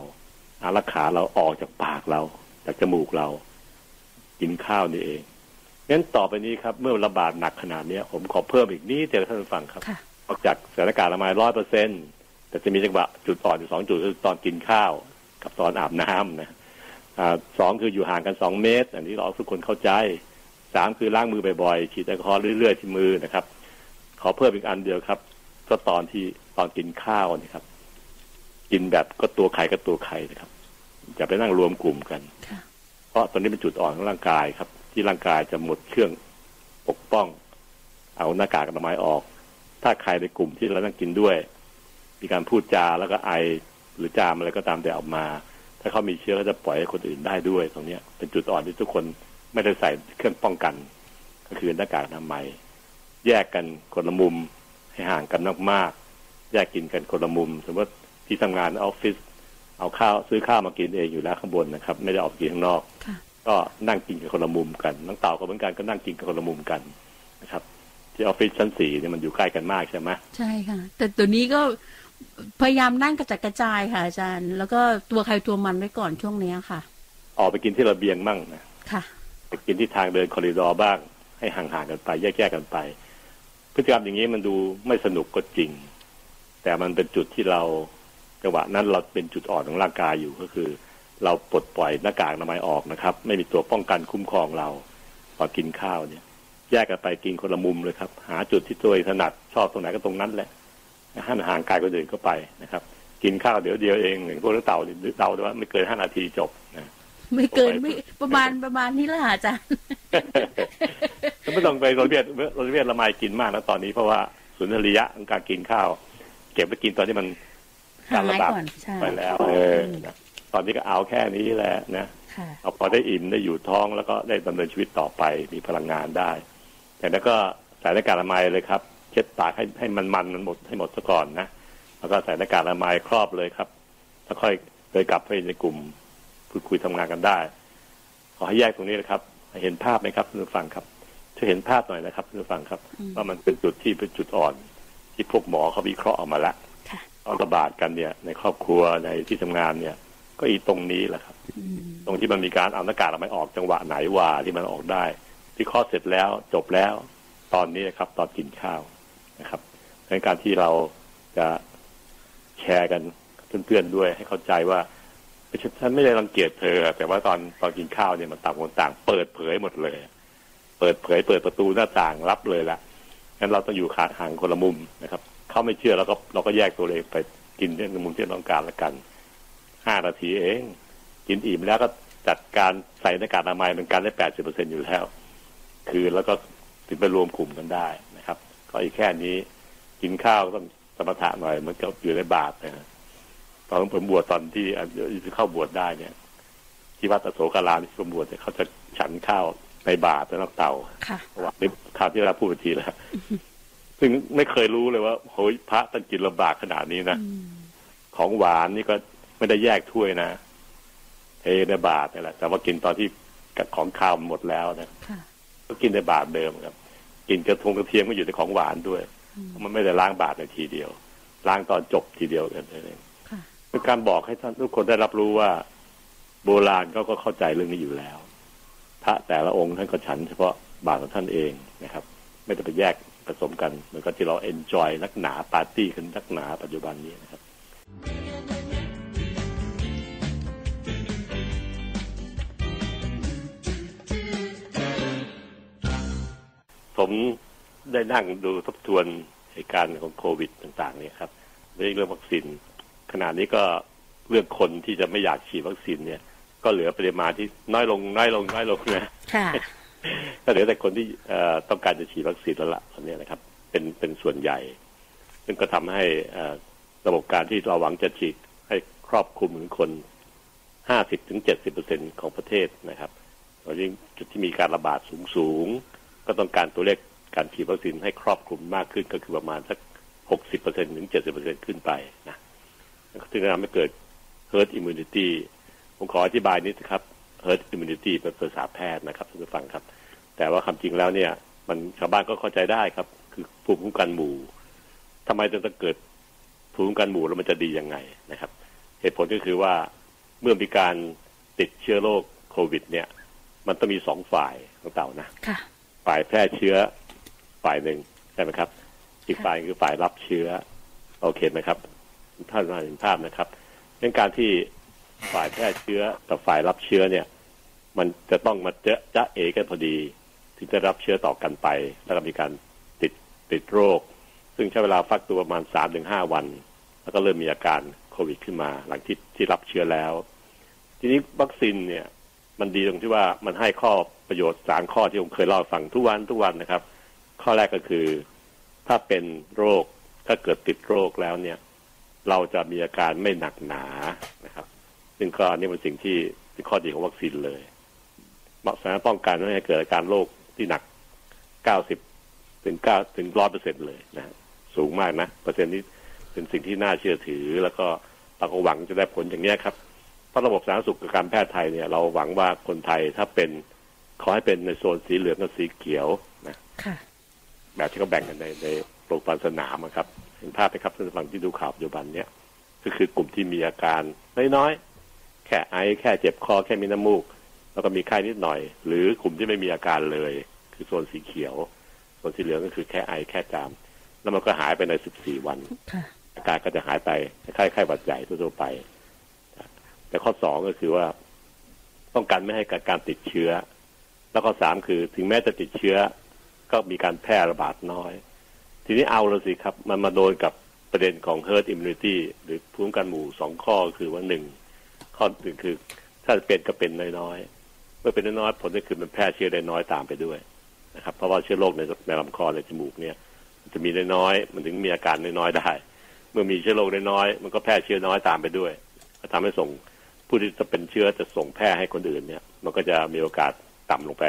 อารักขาเราออกจากปากเรา จากจมูกเรา กินข้าวนี่เองงั้นต่อไปนี้ครับ เมื่อระบาดหนักขนาดเนี้ยผมขอเพิ่มอีกนิดเดียวท่านผู้ฟังครับค่ะออกจากสถานการณ์ละไมร้อยเปอร์เซ็นแต่จะมีจังหวะจุดอ่อนอยู่สองจุดคือตอนกินข้าว กับตอนอาบน้ำนะ อ่าสองคืออยู่ห่างกันสองเมตร อันนี้เราทุกคนเข้าใจสามคือล้างมือบ่อยๆฉีดแอลกอฮอล์เรื่อยๆที่มือนะครับ ขอเพิ่มอีกอันเดียวครับ ก็ตอนที่ตอนกินข้าวนี่ครับ กินแบบก็ตัวใครก็ตัวใครนะครับอย่าไปนั่งรวมกลุ่มกันค่ะเพราะตอนนี้เป็นจุดอ่อนของร่างกายครับ ที่ร่างกายจะหมดเครื่องปกป้อง เอาหน้ากากอนามัยออก ถ้าใครในกลุ่มที่เรานั่งกินด้วย มีการพูดจาแล้วก็ไอหรือจามอะไรก็ตามแต่ออกมา ถ้าเขามีเชื้อก็จะปล่อยให้คนอื่นได้ด้วย ตรงเนี้ยเป็นจุดอ่อนที่ทุกคนไม่ได้ใส่เครื่องป้องกัน ก็คือหน้ากากอนามัย แยกกันคนละมุมให้ห่างกันมากๆแยกกินกันคนละมุม สมมติที่ทำงานออฟฟิศเอาข้าวซื้อข้าวมากินเองอยู่แล้วข้างบนนะครับ ไม่ได้ออกกินข้างนอกค่ะก็นั่งกินกันคนละมุมกันน้องเต่าก็เหมือนกันก็นั่งกินกันคนละมุมกันนะครับ ที่ออฟฟิศชั้นสี่เนี่ยมันอยู่ใกล้กันมากใช่ไหมใช่ค่ะ แต่ตัวนี้ก็ พยายามนั่งกระจัดกระจายค่ะอาจารย์ แล้วก็ตัวใครตัวมันไว้ก่อนช่วงเนี้ยค่ะ ออกไปกินที่ระเบียงมั่งนะค่ะไปกินที่ทางเดินคอริดอร์บ้าง ให้ห่างๆกันไปแยกๆกันไป พฤติกรรมอย่างนี้มันดูไม่สนุกก็จริง แต่มันเป็นจุดที่เราจังหวะนั้นเราเป็นจุดอ่อนของร่างกายอยู่ก็คือ เราปลดปล่อยหน้ากากอนามัยออกนะครับ ไม่มีตัวป้องกันคุ้มครองเราพอกินข้าวเนี่ย แยกกันไปกินคนละมุมเลยครับ หาจุดที่ตัวเองถนัดชอบตรงไหนก็ตรงนั้นแหละ ห้ามห่างกายคนอื่นเข้าไปนะครับ กินข้าวเดี๋ยวเดียวเองอย่างพวกเต่าเนี่ยเต่าว่าไม่เกินห้านาทีจบนะไม่เกินไม่ประมาณประมาณนี้แหละค่ะอาจารย์ก็ไม่ต้องไปโรเบียดโรเบียดละไมกินมากนะตอนนี้เพราะว่าสุนทรียะของการกินข้าว เก็บไปกินตอนที่มันการระบาดหายก่อนใช่ไปแล้ว เออนะตอนนี้ก็เอาแค่นี้แหละนะค่ะเอาพอได้อิ่มได้อยู่ท้องแล้วก็ได้ดำเนินชีวิตต่อไปมีพลังงานได้ แต่แล้วก็ใส่หน้ากากอนามัยเลยครับ เช็ดปากให้ให้มันมันมันหมดให้หมดซะก่อนนะแล้วก็ใส่หน้ากากอนามัยครอบเลยครับ แล้วค่อยเดินกลับไปในกลุ่มพูดคุยทำงานกันได้ ขอให้แยกตรงนี้นะครับ เห็นภาพไหมครับคุณผู้ฟังครับช่วยเห็นภาพหน่อยนะครับคุณผู้ฟังครับ ว่ามันเป็นจุดที่เป็นจุดอ่อน ที่พวกหมอเขาวิเคราะห์ออกมาแล้วค่ะตอนระบาดกันเนี่ย ในครอบครัวในที่ทำงานเนี่ย ก็อีตรงนี้แหละครับอืมตรงที่มันมีการเอาหน้ากากอนามัยออกจังหวะไหนว่าที่มันออกได้ที่ข้อเสร็จแล้วจบแล้ว ตอนนี้นะครับ ตอนกินข้าว นะครับในการที่เราจะแชร์กันเพื่อนๆด้วยให้เข้าใจว่าฉันไม่ได้รังเกียจเธอ แต่ว่าตอนตอนกินข้าวเนี่ยมันต่างคนต่าง เปิดเผยหมดเลย เปิดเผย เปิดประตูหน้าต่างรับเลยละงั้นเราต้องอยู่ขาดห่างคนละมุมนะครับ เขาไม่เชื่อเราก็เราก็แยกตัวเองไปกินที่มุมที่เราต้องการละกันห้านาทีเอง กินอิ่มแล้วก็จัดการใส่หน้ากากอนามัยเป็นการได้แปดสิบเปอร์เซ็นอยู่แล้ว คือแล้วก็ถึงไปรวมกลุ่มกันได้ นะครับก็อีกแค่นี้ กินข้าวก็ต้องสมถะหน่อยเหมันก็อยู่ในบาทนะฮะตอนผมบวชตอนที่ที่เข้าบวชได้เนี่ย ที่วัดอโศการามที่ผมบวชเนี่ยเขาจะฉันข้าวในบาทในน้ำเตาค่ะว่าในข่าวที่เราพูดไปทีแล้วซึ่งไม่เคยรู้เลยว่าโหยพระท่านกินลำบากขนาดนี้นะอืมของหวานนี่ก็ไม่ได้แยกถ้วยนะเทในบาทนี่แหละแต่ว่ากินตอนที่กับของข้าวหมดแล้วนะค่ะก็กินในบาทเดิมครับ กินกระทงกระเทียมก็อยู่ในของหวานด้วยอืมมันไม่ได้ล้างบาทในทีเดียว ล้างตอนจบทีเดียวกันเองค่ะเป็นการบอกให้ท่านทุกคนได้รับรู้ว่า โบราณเขาก็เข้าใจเรื่องนี้อยู่แล้วพระแต่ละองค์ท่านก็ฉันเฉพาะบาทของท่านเองนะครับ ไม่ได้ไปแยกผสมกันเหมือนกับที่เรา enjoy นักหนาปาร์ตี้กันนักหนาปัจจุบันนี้นะครับ ผมได้นั่งดูทบทวนเหตุการณ์ของโควิดต่าง ๆ เนี่ยครับเรื่องวัคซีนขณะนี้ก็เรื่องคนที่จะไม่อยากฉีดวัคซีนเนี่ย ก็เหลือปริมาณที่น้อยลงน้อยลงน้อยลงนะค่ะก็เหลือแต่คนที่เอ่อต้องการจะฉีดวัคซีนแล้วล่ะตอนนี้นะครับ เป็นเป็นส่วนใหญ่ ซึ่งก็ทำให้เอ่อระบบการที่เราหวังจะฉีดให้ครอบคลุมถึงคน50ถึง70เปอร์เซ็นของประเทศนะครับเรายิ่งจุดที่มีการระบาดสูงสูงๆ ก็ต้องการตัวเลขการฉีดวัคซีนให้ครอบคลุมมากขึ้นก็คือประมาณสัก60เปอร์เซ็นถึง70เปอร์เซ็นขึ้นไปนะซึ่งจะทำให้เกิด herd immunity ผมขออธิบายนิดครับ herd immunity เป็นภาษาแพทย์นะครับท่านผู้ฟังครับ แต่ว่าคำจริงแล้วเนี่ย มันชาวบ้านก็เข้าใจได้ครับ คือภูมิคุ้มกันหมู่ทำไมจะต้องเกิดภูมิคุ้มกันหมู่แล้วมันจะดียังไงนะครับ เหตุผลก็คือว่าเมื่อมีการติดเชื้อโรคโควิด เนี่ย มันต้องมีสองฝ่ายของเต่านะค่ะ ฝ่ายแพร่เชื้อฝ่ายหนึ่งใช่ไหมครับ อีกฝ่ายคือฝ่ายรับเชื้อ โอเคไหมครับท่านมาเห็นภาพนะครับเรื่องการที่ฝ่ายแพร่เชื้อกับฝ่ายรับเชื้อเนี่ย มันจะต้องมาเจาจะเอกันพอดีถึงจะรับเชื้อต่อกันไป แล้วก็มีการติดติดโรค ซึ่งใช้เวลาฟักตัวประมาณสามถึงห้าวัน แล้วก็เริ่มมีอาการโควิดขึ้นมา หลังที่ที่รับเชื้อแล้ว ทีนี้วัคซีนเนี่ย มันดีตรงที่ว่ามันให้ข้อประโยชน์สามข้อที่ผมเคยเล่าฟังทุกวันทุกวันนะครับ ข้อแรกก็คือ ถ้าเป็นโรคถ้าเกิดติดโรคแล้วเนี่ย เราจะมีอาการไม่หนักหนานะครับ ซึ่งก็อันนี้เป็นสิ่งที่เป็นข้อดีของวัคซีนเลยเหมาะสามารถป้องกันไม่ให้เกิดอาการโรคที่หนัก90ถึง9ถึงร้อยเปอร์เซ็นเลยนะสูงมากนะเปอร์เซ็นต์นี้เป็นสิ่งที่น่าเชื่อถือ แล้วก็เราก็หวังจะได้ผลอย่างนี้ครับ เพราะระบบสาธารณสุขกับการแพทย์ไทยเนี่ยเราหวังว่าคนไทยถ้าเป็นขอให้เป็นในโซนสีเหลืองกับสีเขียวนะค่ะแบบที่เขาแบ่งกันในในโรงพยาบาลสนามอะครับเห็นภาพไหมครับท่านผู้ฟังที่ดูข่าวปัจจุบันเนี้ยก็คือกลุ่มที่มีอาการน้อยๆแค่ไอแค่เจ็บคอแค่มีน้ำมูก แล้วก็มีไข้นิดหน่อย หรือกลุ่มที่ไม่มีอาการเลย คือโซนสีเขียวโซนสีเหลืองก็คือแค่ไอแค่จาม แล้วมันก็หายไปใน 14 วันค่ะอาการก็จะหายไปคล้ายๆไข้หวัดใหญ่ทั่วๆไป แต่ข้อสองก็คือว่าป้องกันไม่ให้เกิดการติดเชื้อ แล้วข้อสามคือถึงแม้จะติดเชื้อ ก็มีการแพร่ระบาดน้อย ทีนี้เอาล้วสิครับ มันมาโดนกับประเด็นของ herd immunity หรือภูมิคุ้มกันหมู่สองข้อคือว่าหนึ่งข้อหนึ่งคือ ถ้าเป็นก็เป็นน้อยๆเมื่อเป็นน้อยๆผลก็คือมันแพร่เชื้อได้น้อยตามไปด้วยนะครับ เพราะว่าเชื้อโรคในในลำคอในจมูกเนี่ยมันจะมีน้อยๆมันถึงมีอาการน้อยๆได้ เมื่อมีเชื้อโรคน้อยๆมันก็แพร่เชื้อน้อยตามไปด้วยก็ทำให้ส่ง ผู้ที่จะเป็นเชื้อจะส่งแพร่ให้คนอื่นเนี่ย มันก็จะมีโอกาสต่ำลงไป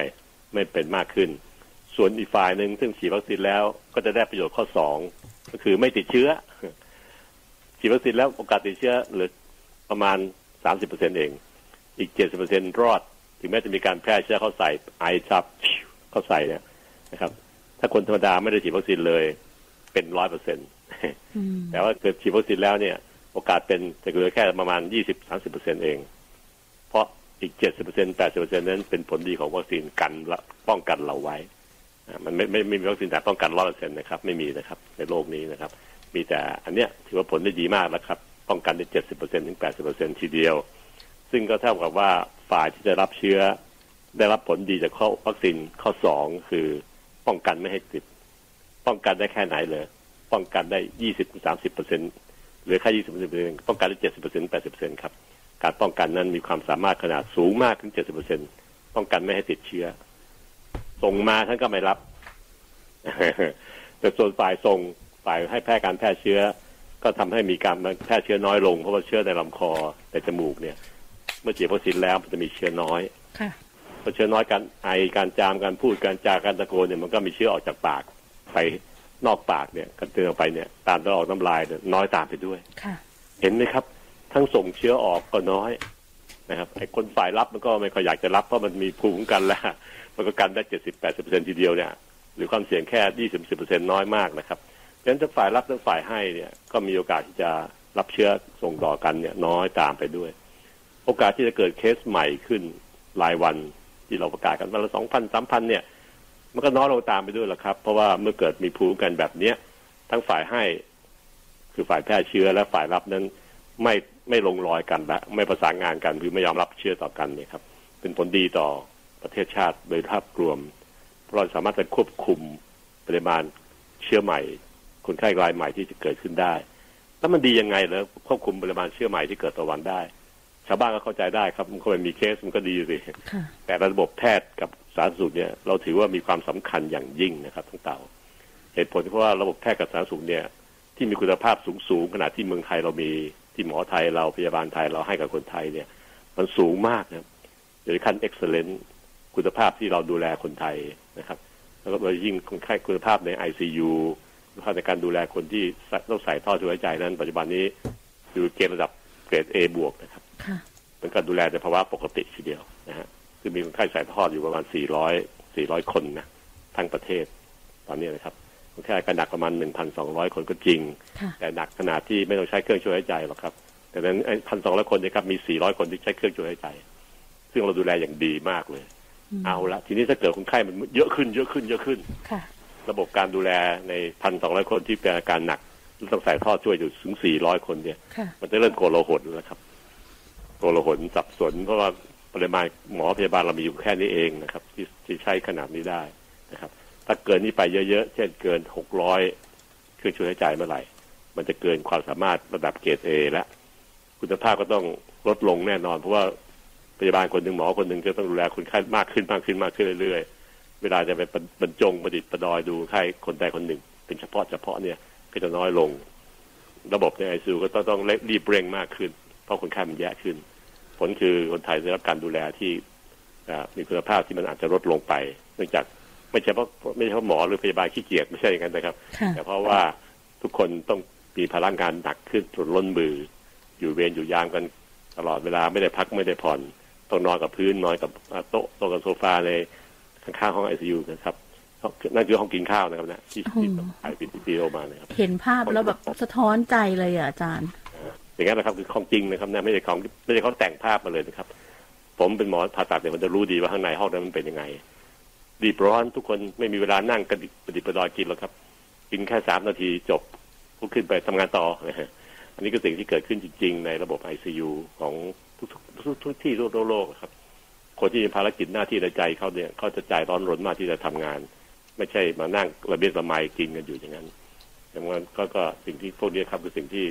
ไม่เป็นมากขึ้น ส่วนอีกฝ่ายหนึ่งซึ่งฉีดวัคซีนแล้วก็จะได้ประโยชน์ข้อสองก็คือไม่ติดเชื้อ ฉีดวัคซีนแล้วโอกาสติดเชื้อเหลือประมาณสามสิบเปอร์เซ็นเอง อีกเจ็ดสิบเปอร์เซ็นรอด ถึงแม้จะมีการแพร่เชื้อเข้าใส่ไอจับเข้าใส่เนี่ยนะครับ ถ้าคนธรรมดาไม่ได้ฉีดวัคซีนเลย เป็นร้อยเปอร์เซ็นต์อืมแต่ว่าเกิดฉีดวัคซีนแล้วเนี่ย โอกาสเป็นจะเหลือแค่ประมาณยี่สิบสามสิบเปอร์เซ็นเอง เพราะอีกเจ็ดสิบเปอร์เซ็นแปดสิบเปอร์เซ็นนั้นเป็นผลดีของวัคซีนกันละป้องกันเราไว้ มันไม่ไม่ไม่มีวัคซีนแต่ป้องกันร้อยเปอร์เซ็นต์นะครับ ไม่มีนะครับ ในโลกนี้นะครับ มีแต่อันเนี้ยถือว่าผลได้ดีมากแล้วครับ ป้องกันได้เจ็ดสิบเปอร์เซ็นถึงแปดสิบเปอร์เซ็นทีเดียว ซึ่งก็เท่ากับว่าฝ่ายที่จะรับเชื้อ ได้รับผลดีจากข้อวัคซีนข้อสองคือป้องกันไม่ให้ติด ป้องกันได้แค่ไหนเลย ป้องกันได้ยี่สิบสามสิบเปอร์ เซ็นหรือแค่ยี่สิบเปอร์เซ็นป้องกันได้เจ็ดสิบเปอร์เซ็นแปดสิบเปอร์เซ็นครับการป้องกันนั้นมีความสามารถขนาดสูงมากถึงเจ็ดสิบเปอร์เซ็นป้องกันไม่ให้ติดเชื้อ ส่งมาท่านก็ไม่รับ แต่ส่วนฝ่ายส่งฝ่ายให้แพร่การแพร่เชื้อ ก็ทำให้มีการแพร่เชื้อน้อยลง เพราะว่าเชื้อในลำคอในจมูกเนี่ย เมื่อฉีดวัคซีนแล้วมันจะมีเชื้อน้อยค่ะพอเชื้อน้อยการไอการจามการพูดการจาการตะโกนเนี่ยมันก็มีเชื้อออกจากปากไป นอกปากเนี่ยกันเตือนออกไปเนี่ยตามตัวออกน้ำลายเนี่ยน้อยตามไปด้วยค่ะเห็นไหมครับ ทั้งส่งเชื้อออกก็น้อยนะครับไอ้คนฝ่ายรับมันก็ไม่ค่อยอยากจะรับเพราะมันมีภูมิคุ้มกันแล้วมันก็กันได้เจ็ดสิบแปดสิบเปอร์เซ็นทีเดียวเนี่ยหรือความเสี่ยงแค่ยี่สิบสิบเปอร์เซ็นน้อยมากนะครับฉะนั้นถ้าฝ่ายรับทั้งฝ่ายให้เนี่ยก็มีโอกาสที่จะรับเชื้อส่งต่อกันเนี่ยน้อยตามไปด้วย โอกาสที่จะเกิดเคสใหม่ขึ้นรายวันที่เราประกาศกันวันละสองพันสามพันเนี่ย มันก็น้อยลงตามไปด้วยละครับ เพราะว่าเมื่อเกิดมีภูมิคุ้มกันแบบเนี้ย ทั้งฝ่ายให้ คือฝ่ายแพร่เชื้อและฝ่ายรับนั้นไม่ไม่ลงรอยกันและไม่ประสานงานกันคือไม่ยอมรับเชื้อต่อกันเนี่ยครับ เป็นผลดีต่อประเทศชาติโดยภาพรวม เพราะเราสามารถจะควบคุมปริมาณเชื้อใหม่ คนไข้รายใหม่ที่จะเกิดขึ้นได้ แล้วมันดียังไงแล้วควบคุมปริมาณเชื้อใหม่ที่เกิดต่อวันได้ ชาวบ้านก็เข้าใจได้ครับมันก็ไม่มีเคสมันก็ดีสิค่ะแต่ระบบแพทย์กับสาธารณสุขเนี่ยเราถือว่ามีความสำคัญอย่างยิ่งนะครับทั้งเต่าเหตุผลเพราะว่าระบบแพทย์กับสาธารณสุขเนี่ย ที่มีคุณภาพสูงสูงๆขนาดที่เมืองไทยเรามีที่หมอไทยเราพยาบาลไทยเราให้กับคนไทยเนี่ย มันสูงมากนะครับอยู่ในขั้นเอ็กซ์เลนคุณภาพที่เราดูแลคนไทยนะครับ แล้วก็โดยยิ่งคนไข้คุณภาพในไอซียูคุณภาพในการดูแลคนที่ต้องใส่ท่อช่วยหายใจนั้น ปัจจุบันนี้อยู่เกณฑ์ระดับเกรด A บวกนะครับค่ะเป็นการดูแลในภาวะปกติทีเดียวนะฮะ คือมีคนไข้สายทอดอยู่ประมาณ 400 400 คนนะทั้งประเทศตอนนี้นะครับคนไข้ก็หนักประมาณ 1,200 คนก็จริงค่ะแต่หนักขนาดที่ไม่ต้องใช้เครื่องช่วยหายใจหรอกครับแต่นั้นพันสองร้อยคนเนะครับมี 400 คนที่ใช้เครื่องช่วยหายใจ ซึ่งเราดูแลอย่างดีมากเลยมเอาละทีนี้ถ้าเกิดคนไข้มันเยอะขึ้นเยอะขึ้นเยอะขึ้นค่ะระบบการดูแลในพันสองร้อยคนที่เป็นอาการหนักต้องใส่ท่อช่วยอยู่ถึง 400 คนเนี่ยค่ะมันจะเริ่มโกลาหลแล้วครับโกลาหลสับสนเพราะว่า ปริมาณหมอพยาบาลเรามีอยู่แค่นี้เองนะครับ ที่ที่ใช้ขนาดนี้ได้นะครับ ถ้าเกินนี้ไปเยอะๆ เช่นเกินหกร้อยเครื่องช่วยหายใจเมื่อไหร่ มันจะเกินความสามารถระดับเกรดเอแล้วคุณภาพก็ต้องลดลงแน่นอน เพราะว่าพยาบาลคนหนึ่งหมอคนหนึ่งจะต้องดูแลคนไข้มากขึ้นมากขึ้นมากขึ้นเรื่อยๆ เวลาจะไปบรรจงประดิษฐ์ประดอยดูไข้คนใดคนหนึ่ง เป็นเฉพาะเฉพาะเนี่ยก็จะน้อยลง ระบบในไอซีก็ต้องต้องรีบเร่งมากขึ้น เพราะคนไข้มันแย่ขึ้น ผลคือคนไทยได้รับการดูแลที่อ่ามีคุณภาพที่มันอาจจะลดลงไป เนื่องจากไม่ใช่เพราะไม่ใช่เพราะหมอหรือพยาบาลขี้เกียจไม่ใช่อย่างนั้นนะครับค่ะแต่เพราะว่าทุกคนต้องมีพลังงานหนักขึ้นจนล้นมือ อยู่เวรอยู่ยามกันตลอดเวลาไม่ได้พักไม่ได้ผ่อนต้องนอนกับพื้นนอนกับอ่าโต๊ะโต๊ะกับโซฟาในข้างๆห้องไอซียูนะครับนั่นคือห้องกินข้าวนะครับนะที่ที่อืมถ่ายวิดีโอมานะครับเห็นภาพแล้วแบบสะท้อนใจเลยอะอาจารย์ อย่างนั้นนะครับคือของจริงนะครับนะไม่ใช่ของไม่ใช่เขาแต่งภาพมาเลยนะครับ ผมเป็นหมอผ่าตัดเนี่ยมันจะรู้ดีว่าข้างในห้องนั้นมันเป็นยังไงรีบร้อนทุกคนไม่มีเวลานั่งกระดิกประดิษฐ์ประดอยกินหรอกครับ กินแค่สามนาทีจบลุกขึ้นไปทำงานต่อนะฮะอันนี้ก็สิ่งที่เกิดขึ้นจริง ๆ ในระบบไอซียูของทุกทุกทุกที่ทั่วโลกครับ คนที่มีภารกิจหน้าที่ในใจเขาเนี่ยเขาจะใจร้อนรนมากที่จะทำงาน ไม่ใช่มานั่งระเบียดระไมกินกันอยู่อย่างนั้นดังนั้นก็ก็สิ่งที่พวกนี้ครับคือสิ่งที่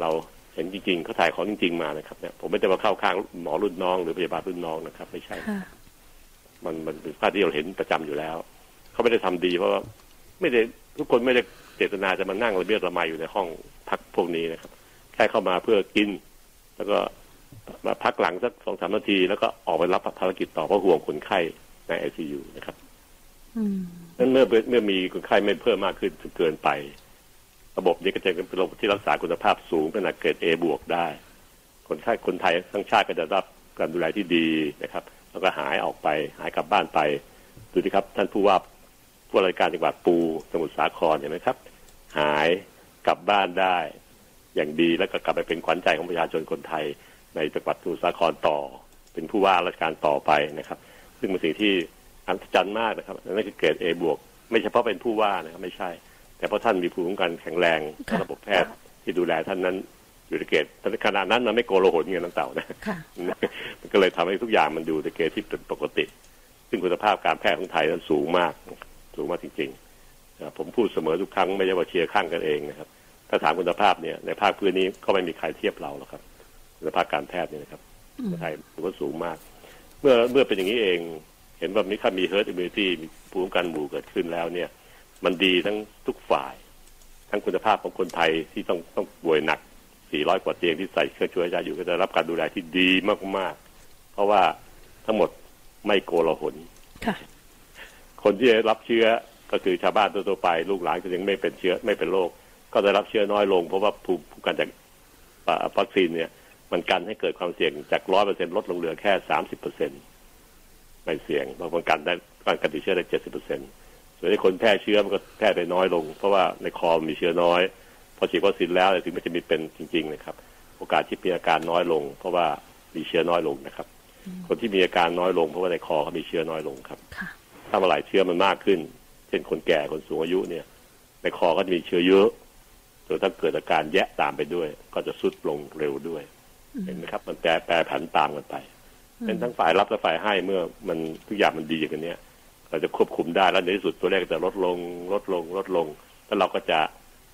เรา เห็นจริงๆเขาถ่ายของจริง ๆมานะครับเนี่ยผมไม่ได้มาเข้าข้างหมอรุ่นน้องหรือพยาบาลรุ่นน้องนะครับ ไม่ใช่ค่ะมันมันเป็นภาพที่เราเห็นประจำอยู่แล้วเขาไม่ได้ทำดีเพราะว่าไม่ได้ทุกคนไม่ได้เจตนาจะมานั่งระเบียดระไมอยู่ในห้องพักพวกนี้นะครับ แค่เข้ามาเพื่อกิน แล้วก็มาพักหลังสักสองสามนาที แล้วก็ออกไปรับภารกิจต่อเพราะห่วงคนไข้ในไอซียูนะครับอืมนั้นเมื่อเมื่อมีคนไข้ไม่เพิ่มมากขึ้นจนเกินไป ระบบนี้ก็จะเป็นระบบที่รักษาคุณภาพสูงเป็นเกรด A บวกได้ คนไข้คนไทยทั้งชาติก็จะรับการดูแลที่ดีนะครับ แล้วก็หายออกไปหายกลับบ้านไปดูดิครับ ท่านผู้ว่าผู้ราชการจังหวัดปูสมุทรสาครเห็นไหมครับ หายกลับบ้านได้ อย่างดีแล้วก็กลับไปเป็นขวัญใจของประชาชนคนไทยในจังหวัดสมุทรสาครต่อ เป็นผู้ว่าราชการต่อไปนะครับ ซึ่งเป็นสิ่งที่อัศจรรย์มากนะครับนั่นคือเกรด A บวกไม่เฉพาะเป็นผู้ว่านะครับไม่ใช่ แต่เพราะท่านมีภูมิคุ้มกันแข็งแรงค่ะระบบแพทย์ที่ดูแลท่านนั้นอยู่ในเกรดขณะนั้นมันไม่โกโลหนเงินน้ำเต่านะค่ะมันก็เลยทำให้ทุกอย่างมันดูในเกณฑ์ที่เป็นปกติ ซึ่งคุณภาพการแพทย์ของไทยนั้นสูงมาก สูงมากจริงๆนะผมพูดเสมอทุกครั้งไม่ใช่ว่าเชียร์ข้างกันเองนะครับ ถ้าถามคุณภาพเนี่ยในภาคพื้นนี้ก็ไม่มีใครเทียบเราหรอกครับคุณภาพการแพทย์เนี่ยนะครับในไทยถือว่าสูงมาก เมื่อเมื่อเป็นอย่างนี้เอง เห็นว่ามีถ้ามี herd immunity มีภูมิคุ้มกันหมู่เกิดขึ้นแล้วเนี่ย มันดีทั้งทุกฝ่าย ทั้งคุณภาพของคนไทยที่ต้องต้องป่วยหนัก 400 กว่าเตียงที่ใส่เครื่องช่วยหายใจอยู่ก็จะรับการดูแลที่ดีมากๆ เพราะว่าทั้งหมดไม่โกลาหลค่ะคนที่ได้รับเชื้อก็คือชาวบ้านทั่วๆไป ลูกหลานก็ยังไม่เป็นเชื้อไม่เป็นโรคก็ได้รับเชื้อน้อยลง เพราะว่าภูมิคุ้มกันจากอ่าวัคซีนเนี่ย มันกันให้เกิดความเสี่ยงจากร้อยเปอร์เซ็นลดลงเหลือแค่สามสิบเปอร์เซ็นไม่เสี่ยงบางคนกันได้การกันติดเชื้อได้เจ็ดสิบเปอร์เซ็น ส่วนที่คนแพร่เชื้อมันก็แพร่ได้น้อยลง เพราะว่าในคอมีเชื้อน้อย พอฉีดวัคซีนแล้วเนี่ยถึงไม่จะมีเป็นจริง ๆ นะครับ โอกาสที่มีอาการน้อยลง เพราะว่ามีเชื้อน้อยลงนะครับ คนที่มีอาการน้อยลง เพราะว่าในคอเขามีเชื้อน้อยลงครับค่ะถ้าเมื่อไหร่เชื้อมันมากขึ้น เช่นคนแก่คนสูงอายุเนี่ย ในคอก็จะมีเชื้อเยอะจนถ้าเกิดอาการแยะตามไปด้วย ก็จะสุดลงเร็วด้วย เห็นไหมครับ มันแปรแปรผันตามกันไปเป็นทั้งฝ่ายรับและฝ่ายให้เมื่อมันทุกอย่างมันดีกันเนี้ย เราจะควบคุมได้แล้วในที่สุดตัวเลขก็จะลดลงลดลงลดลง แล้วเราก็จะ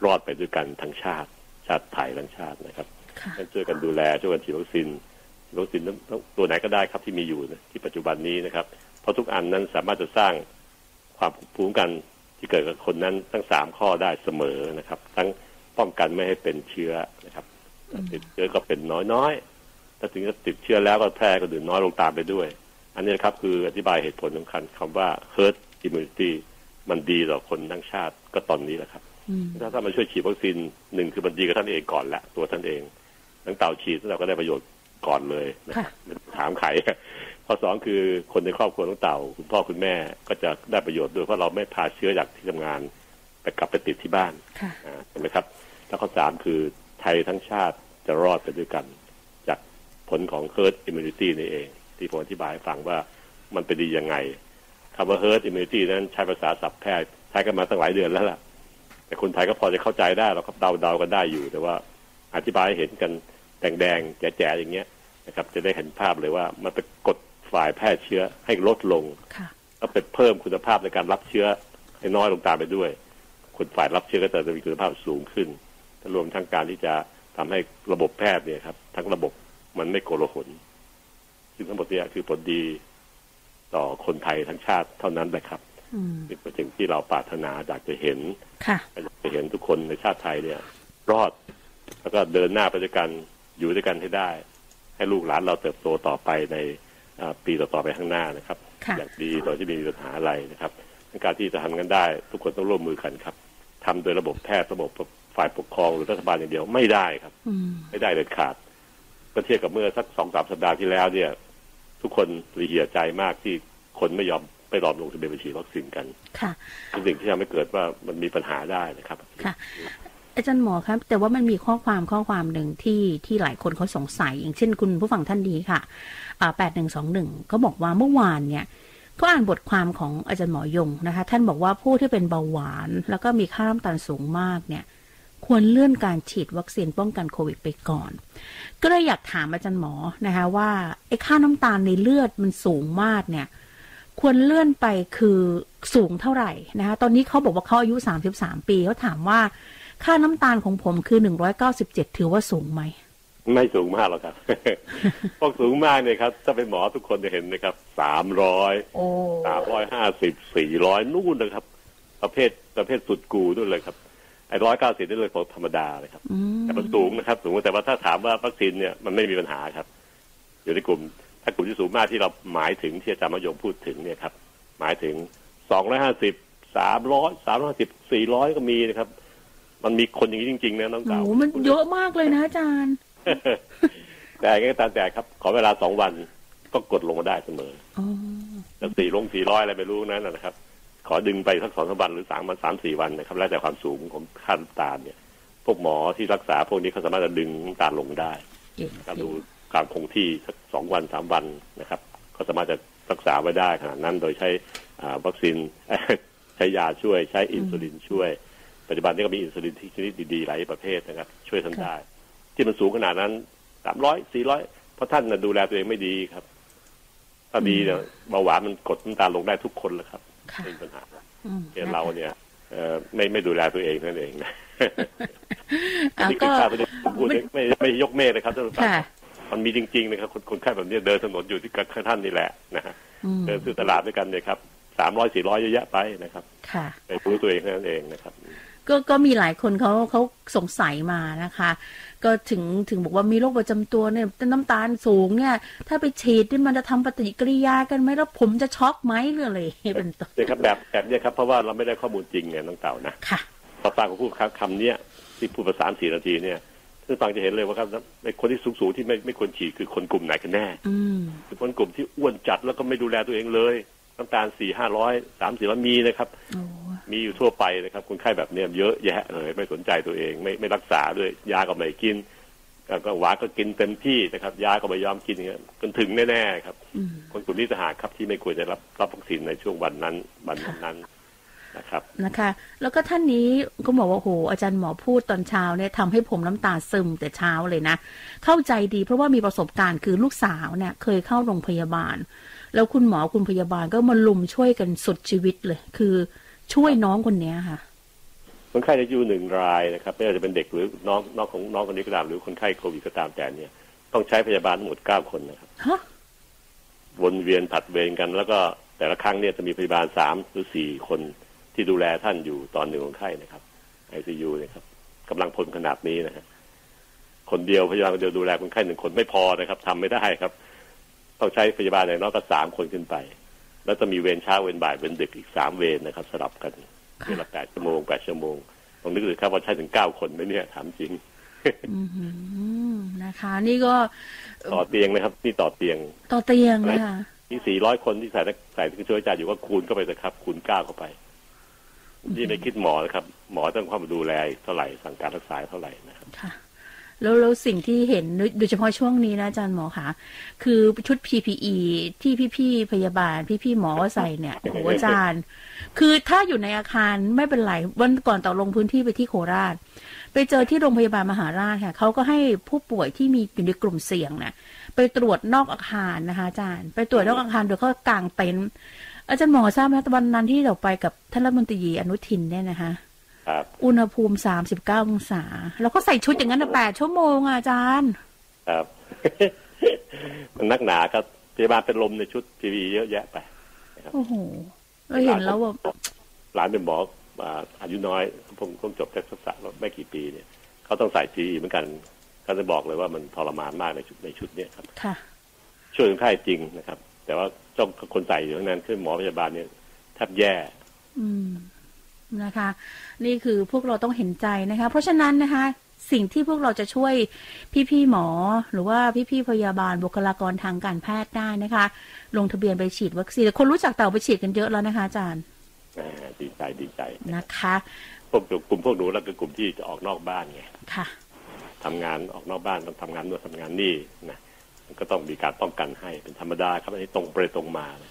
รอดไปด้วยกันทั้งชาติ ชาติไทยทั้งชาตินะครับค่ะต้องช่วยกันดูแลช่วยกันฉีดวัคซีนฉีดวัคซีนทั้งตัวไหนก็ได้ครับที่มีอยู่นะที่ปัจจุบันนี้นะครับ เพราะทุกอันนั้นสามารถจะสร้างความภูมิคุ้มกันที่เกิดกับคนนั้นทั้งสามข้อได้เสมอนะครับ ทั้งป้องกันไม่ให้เป็นเชื้อนะครับติดเชื้อก็เป็นน้อยๆถ้าถึงจะติดเชื้อแล้วก็แพร่ก็ดื่นน้อยลงตามไปด้วย อันนี้นะครับคืออธิบายเหตุผลสำคัญคำว่า herd immunity มันดีต่อคนทั้งชาติก็ตอนนี้แหละครับอืมถ้าถ้ามันช่วยฉีดวัคซีนหนึ่งคือมันดีกับท่านเองก่อนแหละตัวท่านเองทั้งเต่าฉีดเราก็ได้ประโยชน์ก่อนเลยนะคค่ะรับไม่ต้องถามใครข้อสองคือคนในครอบครัวของเต่า คุณพ่อคุณแม่ก็จะได้ประโยชน์ด้วยเพราะเราไม่พาเชื้อจากที่ทำงานไปกลับไปติดที่บ้านค่ะอ่าใช่ไหมครับ แล้วข้อสามคือไทยทั้งชาติจะรอดไปด้วยกัน จากผลของ herd immunity นี่เอง ที่ผมอธิบายให้ฟังว่ามันเป็นดียังไงคำว่า herd immunity นั้นใช้ภาษาศัพท์แพทย์ใช้กันมาตั้งหลายเดือนแล้วล่ะ แต่คนไทยก็พอจะเข้าใจได้เราก็เดาเดาๆกันได้อยู่ แต่ว่าอธิบายให้เห็นกันแดงๆแจ๋ๆอย่างเงี้ยนะครับจะได้เห็นภาพเลยว่ามันไปกดฝ่ายแพร่เชื้อให้ลดลงค่ะแล้วไปเพิ่มคุณภาพในการรับเชื้อให้น้อยลงตามไปด้วย คนฝ่ายรับเชื้อก็จะมีคุณภาพสูงขึ้นและรวมทั้งการที่จะทำให้ระบบแพทย์เนี่ยครับ ทั้งระบบมันไม่โกลาหล ซึ่งทั้งหมดเนี้คือผลดีต่อคนไทยทั้งชาติเท่านั้นแหละครับอืมนี่เป็นสิ่งที่เราปรารถนาอยากจะเห็นค่ะอยากจะเห็นทุกคนในชาติไทยเนี่ย รอด แล้วก็เดินหน้าไปด้วยกันอยู่ด้วยกันให้ได้ ให้ลูกหลานเราเติบโตต่อไปในอ่าปีต่อๆไปข้างหน้านะครับค่ะอย่างดีโดยที่ไมมีปัญหาอะไรนะครับการที่จะทำกันได้ ทุกคนต้องร่วมมือกันครับทำโดยระบบแพทย์ระบบฝ่ายปกครองหรือรัฐบาลอย่างเดียวไม่ได้ครับอืมไม่ได้เด็ดขาดก็เทียบกับเมื่อสักสองสามสัปดาห์ที่แล้วเนี่ย ทุกคนรีเหี่ยใจมากที่คนไม่ยอมไปรอมลงทะเบียนไปฉีดวัคซีนกันค่ะเป็นสิ่งที่ทำให้เกิดว่ามันมีปัญหาได้นะครับค่ะอาจารย์หมอครับ แต่ว่ามันมีข้อความข้อความหนึ่งที่ที่หลายคนเขาสงสัย อย่างเช่นคุณผู้ฟังท่านนี้ค่ะแปดหนึ่งสองหนึ่งเขาบอกว่าเมื่อวานเนี่ยก็อ่านบทความของอาจารย์หมอยงนะคะ ท่านบอกว่าผู้ที่เป็นเบาหวาน แล้วก็มีค่าน้ำตาลสูงมากเนี่ย ควรเลื่อนการฉีดวัคซีนป้องกันโควิดไปก่อน ก็เลยอยากถามอาจารย์หมอนะคะว่าไอ้ค่าน้ำตาลในเลือดมันสูงมากเนี่ยควรเลื่อนไปคือสูงเท่าไหร่นะคะตอนนี้เขาบอกว่าเขาอายุ 33 ปีเขาถามว่าค่าน้ำตาลของผมคือ 197 ถือว่าสูงไหม ไม่สูงมากหรอกครับพวกสูงมากเนี่ยครับ ถ้าเป็นหมอทุกคนจะเห็นนะครับ สามร้อยโอ้สามร้อยห้าสิบสี่ร้อยนู่นนะครับ ประเภทประเภทสุดกูด้วยเลยครับไอ้ ร้อยเก้าสิบนี่เลยของธรรมดาเลยครับอืมแต่มันสูงนะครับ สูงแต่ว่าถ้าถามว่าวัคซีนเนี่ยมันไม่มีปัญหาครับ อยู่ในกลุ่ม ถ้ากลุ่มที่สูงมากที่เราหมายถึงที่อาจารย์มยมพูดถึงเนี่ยครับ หมายถึงสองร้อยห้าสิบสามร้อยสามร้อยห้าสิบสี่ร้อยก็มีนะครับ มันมีคนอย่างนี้จริงๆนะน้องโอ้เต่าโหมันเยอะมากเลยนะอาจารย์ แต่ไงก็ตามแต่ครับ ขอเวลาสองวันก็กดลงมาได้เสมออ๋อแล้วสี่ลงสี่ร้อยอะไรไม่รู้นั้นนะครับ ขอดึงไปสักสองสามวันหรือสามวันสามสี่วันนะครับ แล้วแต่ความสูงของค่าน้ำตาลเนี่ย พวกหมอที่รักษาพวกนี้เขาสามารถจะดึงน้ำตาลลงได้เก่งครับดูการคงที่สักสองวันสามวันนะครับ ก็สามารถจะรักษาไว้ได้ขนาดนั้นโดยใช้อ่าวัคซีนใช้ยาช่วยใช้อินซูลินช่วย ปัจจุบันนี้ก็มีอินซูลินที่ชนิดดีๆหลายประเภทนะครับ ช่วยท่านได้ ที่มันสูงขนาดนั้นสามร้อยสี่ร้อยเพราะท่านน่ะดูแลตัวเองไม่ดีครับ ถ้าดีเนี่ยเบาหวานมันกดน้ำตาลลงได้ทุกคนแหละครับค่ะไม่มีปัญหาอืมแต่เราเนี่ยเอ่อไม่ไม่ดูแลตัวเองนั่นเองนะอะนี่ก็คือข้าไม่ได้พูดไม่ไม่ไม่ยกเมฆนะครับท่านผู้ฟังค่ะมันมีจริงๆนะครับ คนคนไข้แบบนี้เดินถนนอยู่ที่กับท่านนี่แหละนะฮะอืมเดินซื้อตลาดด้วยกันเนี่ยครับสามร้อยสี่ร้อยเยอะแยะไปนะครับค่ะไปรู้ตัวเองเท่านั้นเองนะครับ ก็ก็มีหลายคนเขาเขาสงสัยมานะคะ ก็ถึงถึงบอกว่ามีโรคประจำตัวเนี่ยน้ำตาลสูงเนี่ย ถ้าไปฉีดนี่มันจะทำปฏิกิริยากันไหมแล้วผมจะช็อกไหมหรืออะไรเป็นต้นเนี่ยครับแบบแบบเนี้ยครับเพราะว่าเราไม่ได้ข้อมูลจริงไงน้องเต่านะค่ะพอฟังเขาพูดคำคำเนี้ยที่พูดภาษาสี่นาทีเนี่ยท่านฟังจะเห็นเลยว่าครับในคนที่สูงๆที่ไม่ไม่ควรฉีดคือคนกลุ่มไหนกันแน่อืมคือคนกลุ่มที่อ้วนจัดแล้วก็ไม่ดูแลตัวเองเลย น้ำตาลสี่ห้าร้อยสามสี่ร้อยมีนะครับโอ้มีอยู่ทั่วไปนะครับ คนไข้แบบเนี้ยเยอะแยะเลยไม่สนใจตัวเองไม่ไม่รักษาด้วยยาก็ไม่กินก็ก็หวานก็กินเต็มที่นะครับ ยาก็ไม่ยอมกินอย่างเงี้ยจนถึงแน่ๆครับอืมคนกลุ่มนี้จะหากครับที่ไม่ควรจะรับรับวัคซีนในช่วงวันนั้นวันนั้นๆนะครับนะคะ แล้วก็ท่านนี้ก็บอกว่าโหอาจารย์หมอพูดตอนเช้าเนี่ยทำให้ผมน้ำตาซึมแต่เช้าเลยนะ เข้าใจดีเพราะว่ามีประสบการณ์คือลูกสาวเนี่ย เคยเข้าโรงพยาบาล แล้วคุณหมอคุณพยาบาลก็มาลุมช่วยกันสุดชีวิตเลย คือช่วยน้องคนเนี้ยค่ะ คนไข้ในยูหนึ่งรายนะครับไม่ว่าจะเป็นเด็กหรือน้องน้องของน้องคนนี้ก็ตามหรือคนไข้โควิดก็ตามแต่เนี่ย ต้องใช้พยาบาลทั้งหมดเก้าคนนะครับฮะวนเวียนผัดเวรกัน แล้วก็แต่ละครั้งเนี่ยจะมีพยาบาลสามหรือสี่คนที่ดูแลท่านอยู่ตอนหนึ่งคนไข้นะครับไอซียูนะครับกำลังพลขนาดนี้นะฮะคนเดียวพยาบาลคนเดียวดูแลคนไข้หนึ่งคนไม่พอนะครับทำไม่ได้ครับ ต้องใช้พยาบาลอย่างน้อยก็สามคนขึ้นไป แล้วจะมีเวรเช้าเวรบ่ายเวรดึกอีกสามเวรนะครับสลับกันเวลาแปดชั่วโมงแปดชั่วโมงลองนึกดูครับว่าใช้ถึงเก้าคนไหมเนี่ยถามจริงอือหือนะคะ นี่ก็ต่อเตียงนะครับ นี่ต่อเตียง ต่อเตียงเลยค่ะที่สี่ร้อยคนที่ใส่ใส่ที่ช่วยจ่ายอยู่ก็คูณเข้าไปนะครับ คูณเก้าเข้าไปนี่ไม่คิดหมอนะครับ หมอต้องเข้ามาดูแลเท่าไหร่สั่งการรักษาเท่าไหร่นะครับค่ะ แล้วแล้วสิ่งที่เห็นโดยเฉพาะช่วงนี้นะอาจารย์หมอคะคือชุด PPE ที่พี่ๆพยาบาล พี่ๆหมอใส่เนี่ยโอ้โหอาจารย์ คือถ้าอยู่ในอาคารไม่เป็นไรวันก่อนต่อลงพื้นที่ไปที่โคราช ไปเจอที่โรงพยาบาลมหาราชค่ะเขาก็ให้ผู้ป่วยที่มีอยู่ในกลุ่มเสี่ยงเนี่ยไปตรวจนอกอาคารนะคะอาจารย์ ไปตรวจนอกอาคารโดยเขากางเต็นท์อาจารย์หมอทราบไหมวันนั้นที่เราไปกับท่านรัฐมนตรีอนุทินเนี่ยนะคะ อุณหภูมิสามสิบเก้าองศา แล้วก็ใส่ชุดอย่างนั้นแปดชั่วโมงอะอาจารย์ ครับ มันนักหนาครับพยาบาลเป็นลมในชุดทีวีเยอะแยะไปโอ้โหเราเห็นแล้วแบบหลานเป็นหมออ่าอายุน้อยเพิ่งเพิ่งจบจากศึกษาไม่กี่ปีเนี่ยเขาต้องใส่ทีเหมือนกันเขาจะบอกเลยว่ามันทรมานมากในชุดในชุดเนี้ยครับค่ะช่วยคนไข้จริงนะครับ แต่ว่าเจ้าคนใส่อยู่ทั้งนั้นคือหมอพยาบาลเนี่ยแทบแย่ อืม นะคะ นี่คือพวกเราต้องเห็นใจนะคะ เพราะฉะนั้นนะคะสิ่งที่พวกเราจะช่วยพี่ๆหมอ หรือว่าพี่ๆพยาบาลบุคลากรทางการแพทย์ได้นะคะ ลงทะเบียนไปฉีดวัคซีนคนรู้จักเต่าไปฉีดกันเยอะแล้วนะคะอาจารย์อ่าดีใจดีใจนะคะพวกกลุ่มพวกหนูแล้วคือกลุ่มที่จะออกนอกบ้านไงค่ะทำงานออกนอกบ้านต้องทำงานนู่นทำงานนี่นะมันก็ต้องมีการป้องกันให้เป็นธรรมดาครับอันนี้ตรงไปตรงมานะ